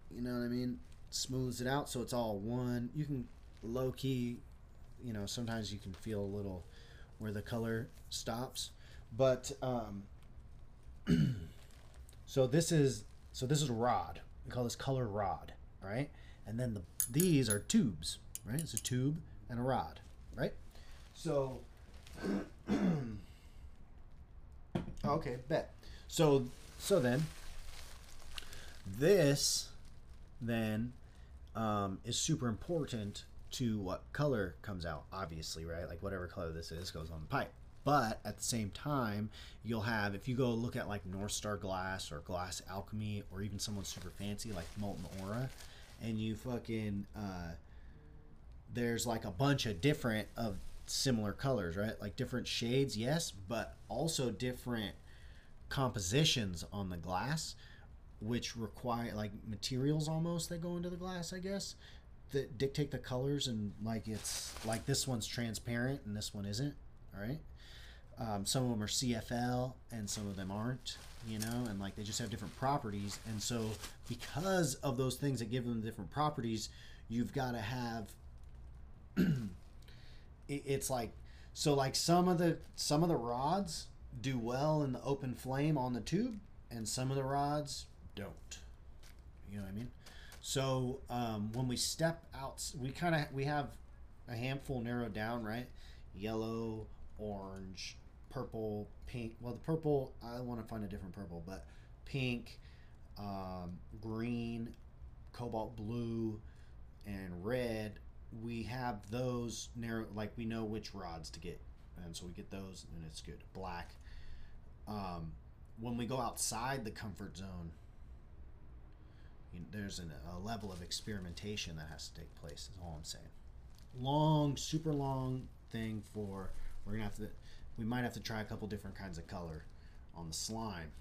You know what I mean? Smooths it out so it's all one. You can low key, you know, sometimes you can feel a little where the color stops, but um, so this is so this is a rod. We call this color rod, right? And then the these are tubes, right? It's a tube and a rod, right? So okay, bet. So so then this then um, is super important to what color comes out obviously right like whatever color this is goes on the pipe but at the same time you'll have if you go look at like north star glass or glass alchemy or even someone super fancy like molten aura and you fucking uh, there's like a bunch of different of similar colors right like different shades yes but also different compositions on the glass which require like materials almost that go into the glass i guess that dictate the colors and like it's like this one's transparent and this one isn't. All right. Um, some of them are CFL and some of them aren't. You know, and like they just have different properties, and so because of those things that give them different properties, you've got to have. it's like so like some of the some of the rods do well in the open flame on the tube, and some of the rods don't. You know what I mean? So um, when we step out, we kind of we have a handful narrowed down, right? Yellow, orange, purple, pink. Well, the purple I want to find a different purple, but pink, um, green, cobalt blue, and red. We have those narrow, like we know which rods to get, and so we get those, and it's good. Black. Um, when we go outside the comfort zone, you know, there's an, a level of experimentation that has to take place. Is all I'm saying. Long, super long thing for we're gonna have to. We might have to try a couple different kinds of color on the slime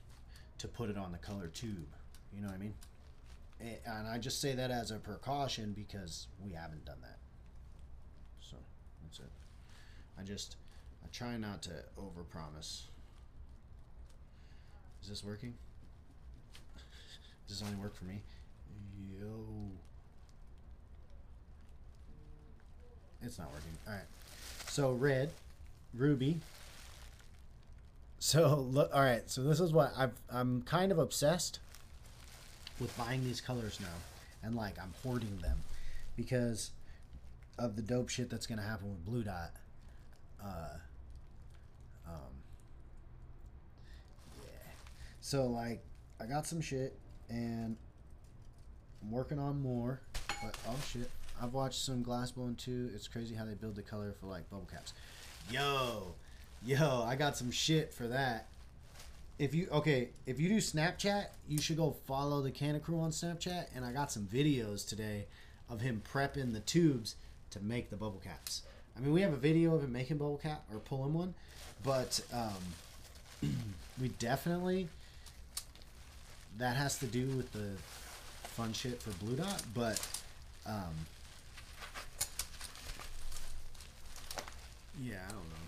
to put it on the color tube. You know what I mean? And I just say that as a precaution because we haven't done that. So that's it. I just I try not to overpromise. Is this working? Does this only work for me? Yo. It's not working. All right. So red, ruby. So look. All right. So this is what I've. I'm kind of obsessed with buying these colors now, and like I'm hoarding them because of the dope shit that's gonna happen with blue dot. Uh. Um. Yeah. So like, I got some shit, and I'm working on more. But oh shit, I've watched some Glassbone too. It's crazy how they build the color for like bubble caps. Yo, yo, I got some shit for that. If you okay, if you do Snapchat, you should go follow the Kanna Krew on Snapchat. And I got some videos today of him prepping the tubes to make the bubble caps. I mean, we have a video of him making bubble cap or pulling one, but um, we definitely that has to do with the fun shit for Blue Dot, but um, yeah, I don't know.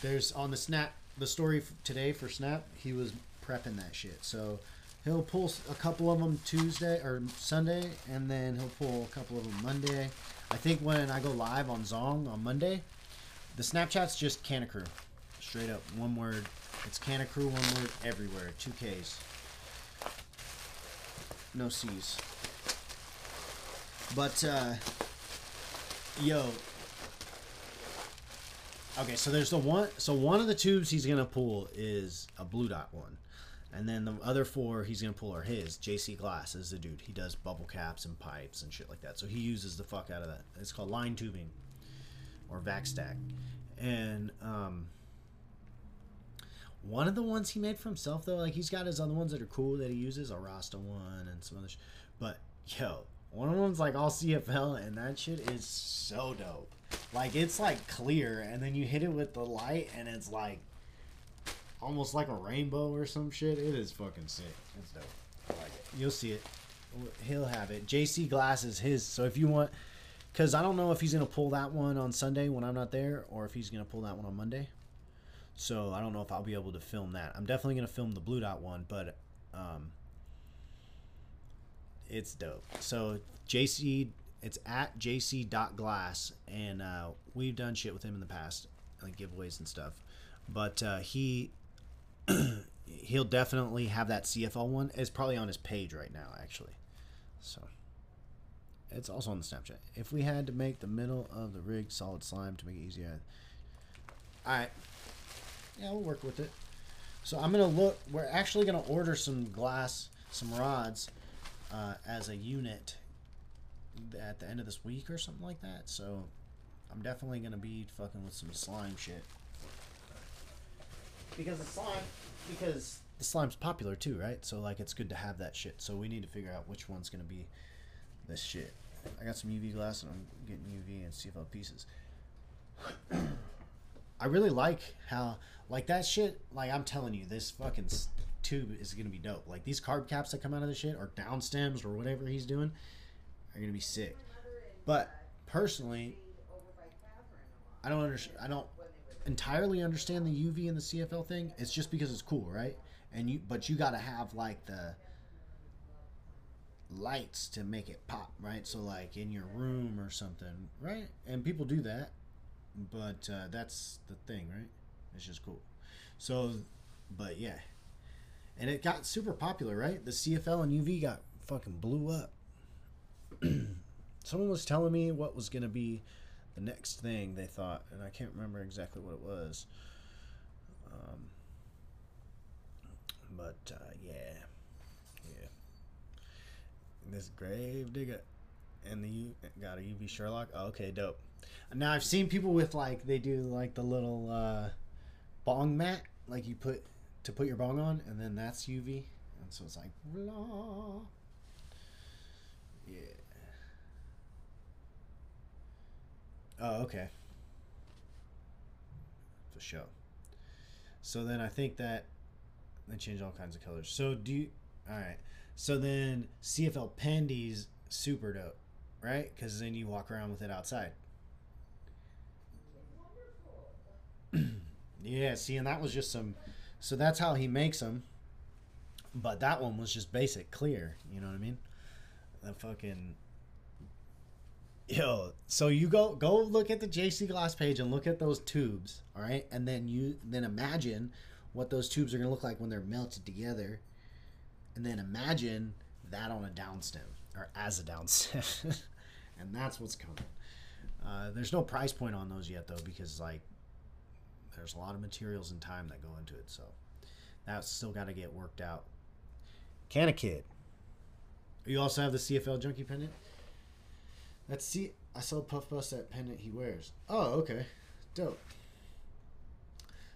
There's on the snap the story today for Snap. He was prepping that shit, so he'll pull a couple of them Tuesday or Sunday, and then he'll pull a couple of them Monday. I think when I go live on Zong on Monday, the Snapchat's just Kanna Krew, straight up one word. It's Kanna Krew one word everywhere. Two Ks. No C's. But uh yo. Okay, so there's the one so one of the tubes he's gonna pull is a blue dot one. And then the other four he's gonna pull are his. JC Glass is the dude. He does bubble caps and pipes and shit like that. So he uses the fuck out of that. It's called line tubing or vac stack. And um one of the ones he made for himself though, like he's got his other ones that are cool that he uses, a Rasta one and some other sh- but yo, one of them's like all CFL and that shit is so dope. Like it's like clear and then you hit it with the light and it's like almost like a rainbow or some shit. It is fucking sick. It's dope. I like it. You'll see it. He'll have it. JC Glass is his. So if you want, because I don't know if he's gonna pull that one on Sunday when I'm not there, or if he's gonna pull that one on Monday. So I don't know if I'll be able to film that. I'm definitely gonna film the blue dot one, but um, it's dope. So JC, it's at JC dot glass, and uh, we've done shit with him in the past, like giveaways and stuff. But uh, he he'll definitely have that CFL one. It's probably on his page right now, actually. So it's also on the Snapchat. If we had to make the middle of the rig solid slime to make it easier, all right. Yeah, we'll work with it. So I'm gonna look. We're actually gonna order some glass, some rods, uh, as a unit at the end of this week or something like that. So I'm definitely gonna be fucking with some slime shit because the slime, because the slime's popular too, right? So like it's good to have that shit. So we need to figure out which one's gonna be this shit. I got some UV glass and I'm getting UV and CFL pieces. I really like how like that shit. Like I'm telling you, this fucking tube is gonna be dope. Like these carb caps that come out of the shit or down stems or whatever he's doing are gonna be sick. But personally, I don't understand. I don't entirely understand the UV and the CFL thing. It's just because it's cool, right? And you, but you gotta have like the lights to make it pop, right? So like in your room or something, right? And people do that, but uh, that's the thing, right? It's just cool. So, but yeah, and it got super popular, right? The CFL and UV got fucking blew up. Someone was telling me what was gonna be the next thing they thought, and I can't remember exactly what it was. Um, but uh, yeah, yeah. This grave digger and the U got a UV Sherlock. Oh, okay, dope. Now I've seen people with like they do like the little uh, bong mat, like you put to put your bong on, and then that's UV, and so it's like blah. Yeah. Oh, okay. For sure. So then I think that they change all kinds of colors. So do you? All right. So then CFL Pendy's super dope, right? Because then you walk around with it outside. yeah. See, and that was just some. So that's how he makes them. But that one was just basic, clear. You know what I mean? The fucking Yo, so you go go look at the JC Glass page and look at those tubes, all right, and then you then imagine what those tubes are gonna look like when they're melted together, and then imagine that on a downstem or as a downstem, and that's what's coming. Uh, there's no price point on those yet though because like there's a lot of materials and time that go into it, so that's still got to get worked out. Kanna Kid? You also have the CFL Junkie pendant. Let's see. I saw Puff Bust that pendant he wears. Oh, okay. Dope.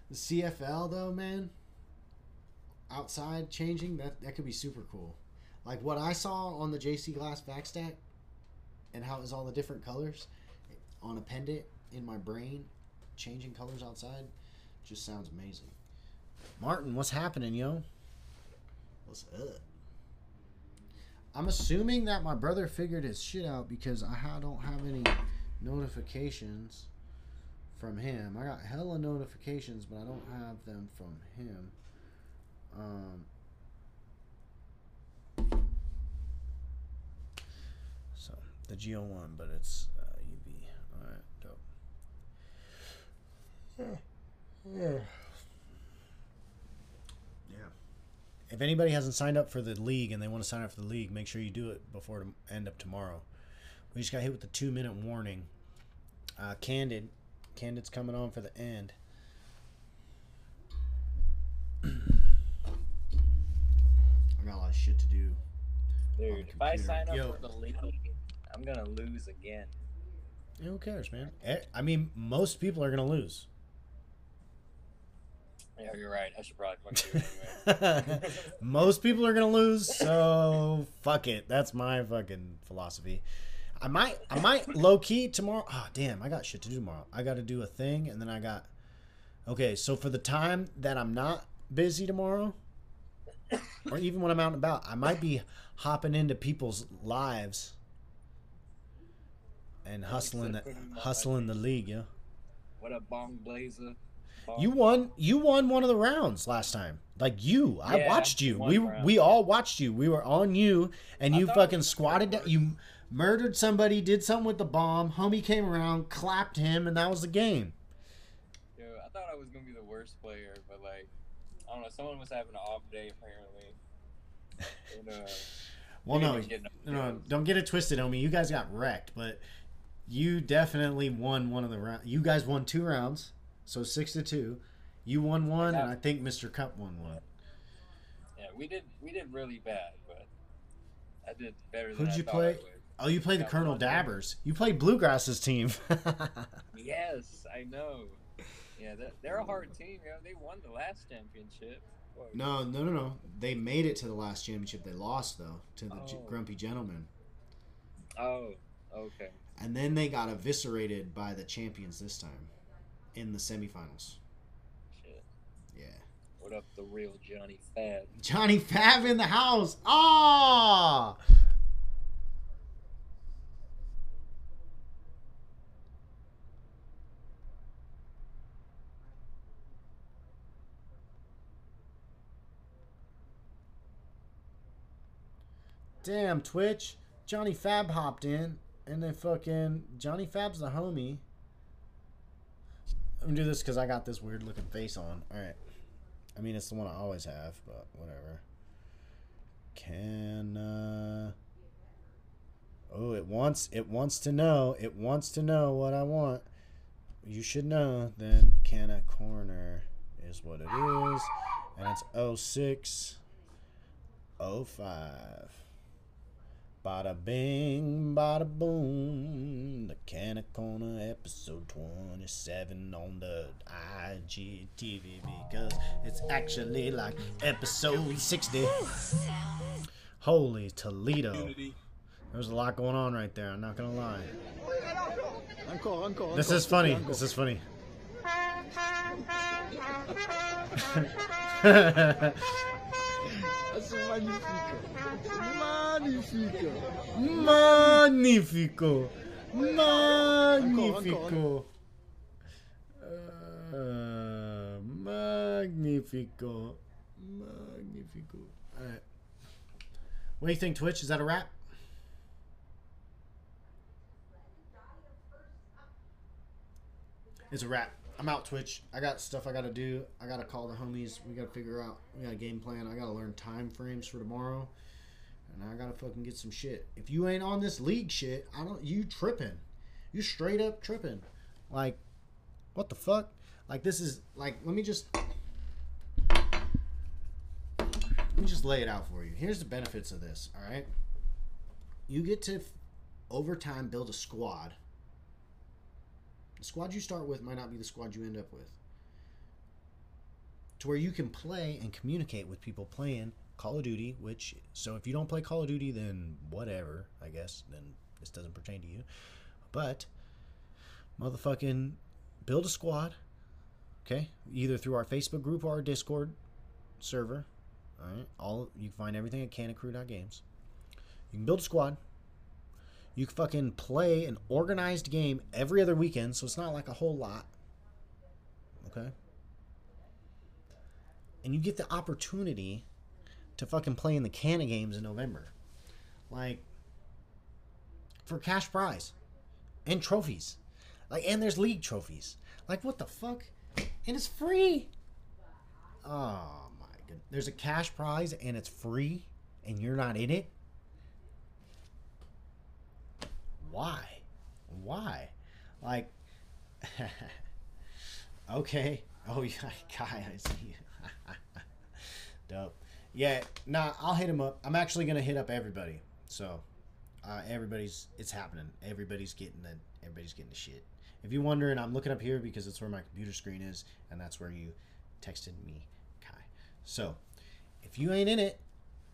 The CFL though, man. Outside changing that that could be super cool. Like what I saw on the JC Glass vac stack, and how it was all the different colors on a pendant in my brain, changing colors outside, just sounds amazing. Martin, what's happening, yo? What's up? I'm assuming that my brother figured his shit out because I don't have any notifications from him. I got hella notifications, but I don't have them from him. Um, so the Geo one, but it's uh, UV. All right, dope. Yeah. Yeah. If anybody hasn't signed up for the league and they want to sign up for the league, make sure you do it before the end of tomorrow. We just got hit with the two minute warning. Uh, Candid, Candid's coming on for the end. I got a lot of shit to do. Dude, if I sign up Yo. for the league, I'm gonna lose again. Yeah, who cares, man? Eh, I mean, most people are gonna lose. Yeah, you're right. I should probably fucking do it anyway. Most people are gonna lose, so fuck it. That's my fucking philosophy. I might, I might low key tomorrow. Oh damn, I got shit to do tomorrow. I got to do a thing, and then I got. Okay, so for the time that I'm not busy tomorrow, or even when I'm out and about, I might be hopping into people's lives and hustling, the, hustling the league. Yeah, What a bong blazer. You won. You won one of the rounds last time. Like you, I watched you. We round. we all watched you. We were on you, and I you fucking squatted down. You murdered somebody, did something with the bomb. Homie came around, clapped him, and that was the game. Yo, I thought I was gonna be the worst player, but like, I don't know. Someone was having an off day apparently. And, uh, Well, no, no, no, don't get it twisted, homie. You guys got wrecked, but you definitely won one of the rounds. You guys won two rounds, so six to two. You won one, and I think Mr. Cup won one. Yeah, we did. We did really bad, but I did better than Who'd you play? Oh, you played the Colonel. Dabbers. You played Bluegrass's team. Yes, I know. Yeah, they're, they're a hard team. You know, they won the last championship. No, no, no, no. They made it to the last championship. They lost though to the Oh. Grumpy Gentleman, Oh, okay. and then they got eviscerated by the champions this time in the semifinals. Shit. Yeah, What up the real Johnny Fab? Johnny Fab in the house. Ah. Damn, Twitch. Johnny Fab hopped in, and then fucking Johnny Fab's the homie. I'm gonna do this because I got this weird looking face on. All right. I mean, it's the one I always have, but whatever. Can uh Oh, it wants it wants to know. It wants to know what I want. You should know then Kanna Korner is what it is. And it's 06 05. Bada bing, bada boom. The Kanna Korner episode 27 on the IGTV because it's actually like episode 60. Holy Toledo. There's a lot going on right there, I'm not gonna lie. Encore, encore. This is funny. This is funny. C'est magnifique. Magnifico. Uh, magnifico. Magnifico. Alright. What do you think, Twitch? Is that a wrap? It's a wrap. I'm out, Twitch. I got stuff I gotta do. I gotta call the homies. We gotta figure out. We got a game plan. I gotta learn time frames for tomorrow, and I gotta fucking get some shit. If you ain't on this league shit, I don't. You tripping? You straight up tripping? Like, what the fuck? Like this is like. Let me just. Let me just lay it out for you. Here's the benefits of this. All right. You get to, over time, build a squad the squad you start with might not be the squad you end up with. To where you can play and communicate with people playing Call of Duty, which, so if you don't play Call of Duty, then whatever, I guess, then this doesn't pertain to you. But, motherfucking build a squad, okay? Either through our Facebook group or our Discord server. All right, all you can find everything at kannakrew.games. You can build a squad, you can fucking play an organized game every other weekend, so it's not like a whole lot. Okay? And you get the opportunity to fucking play in the Kanna games in November. Like, for cash prize and trophies. Like, and there's league trophies. Like, what the fuck? And it's free. Oh my god. There's a cash prize and it's free and you're not in it? why? Why? Like, okay. Oh, yeah, Kai, I see you. Dope. Yeah, nah, I'll hit him up. I'm actually gonna hit up everybody. So, uh, everybody's it's happening. Everybody's getting the everybody's getting the shit. If you're wondering, I'm looking up here because it's where my computer screen is, and that's where you texted me, Kai. So, if you ain't in it,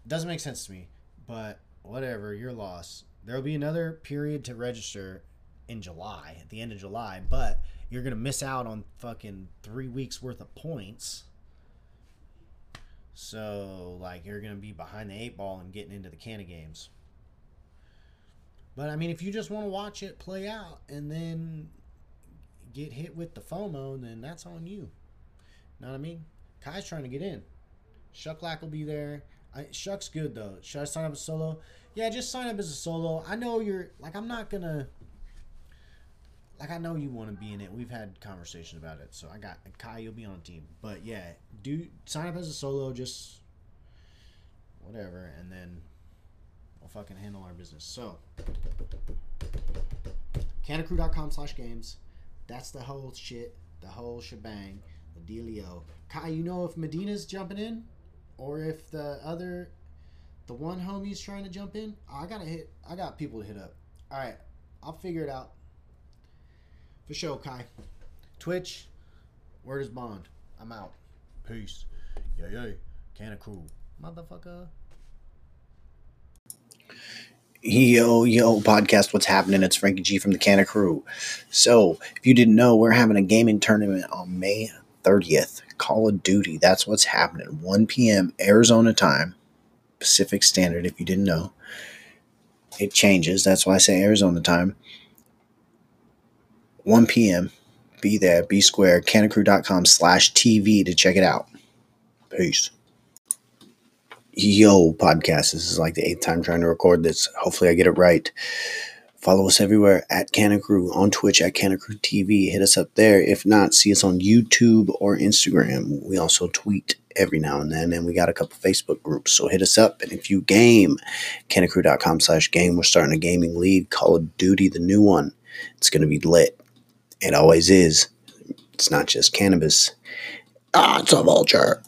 doesn't make sense to me. But whatever, your loss there will be another period to register in July, at the end of July, but you're to miss out on fucking three weeks worth of points. So, like, you're going to be behind the eight ball and getting into the Kanna games. But, I mean, if you just want to watch it play out and then get hit with the FOMO, then that's on you. Know what I mean? Kai's trying to get in. Shucklack will be there. I, Shuck's good, though. Should I sign up as solo? yeah, just sign up as a solo. I know you're like I'm not gonna like I know you want to be in it. We've had conversations about it, so I got Kai. You'll be on a team, but yeah, do sign up as a solo. Just whatever, and then we'll fucking handle our business. So, kannakrew.com slash games. That's the whole shit, the whole shebang, the dealio. Kai, you know if Medina's jumping in, or if the other the one homie's trying to jump in. I gotta hit. I got people to hit up. All right, I'll figure it out. For sure, Kai. Twitch. Word is bond. I'm out. Peace. Yeah, Can Kanna Krew. Motherfucker. Yo, yo, podcast, what's happening? It's Frankie G from the Kanna Krew. So, if you didn't know, we're having a gaming tournament on May 30th Call of Duty. That's what's happening. 1 p.m. Arizona time, Pacific Standard, if you didn't know. It changes. That's why I say Arizona time. 1 p.m. Be there, be square, kannakrew.com slash TV to check it out. Peace. Yo, podcast. This is like the eighth time trying to record this. Hopefully, I get it right. Follow us everywhere at kannakrew on Twitch at kannakrew TV. Hit us up there. If not, see us on YouTube or Instagram. We also tweet every now and then, and we got a couple Facebook groups. So hit us up. And if you game, kannakrew.com slash game. We're starting a gaming league, Call of Duty, the new one. It's going to be lit. It always is. It's not just cannabis. Ah, it's a vulture.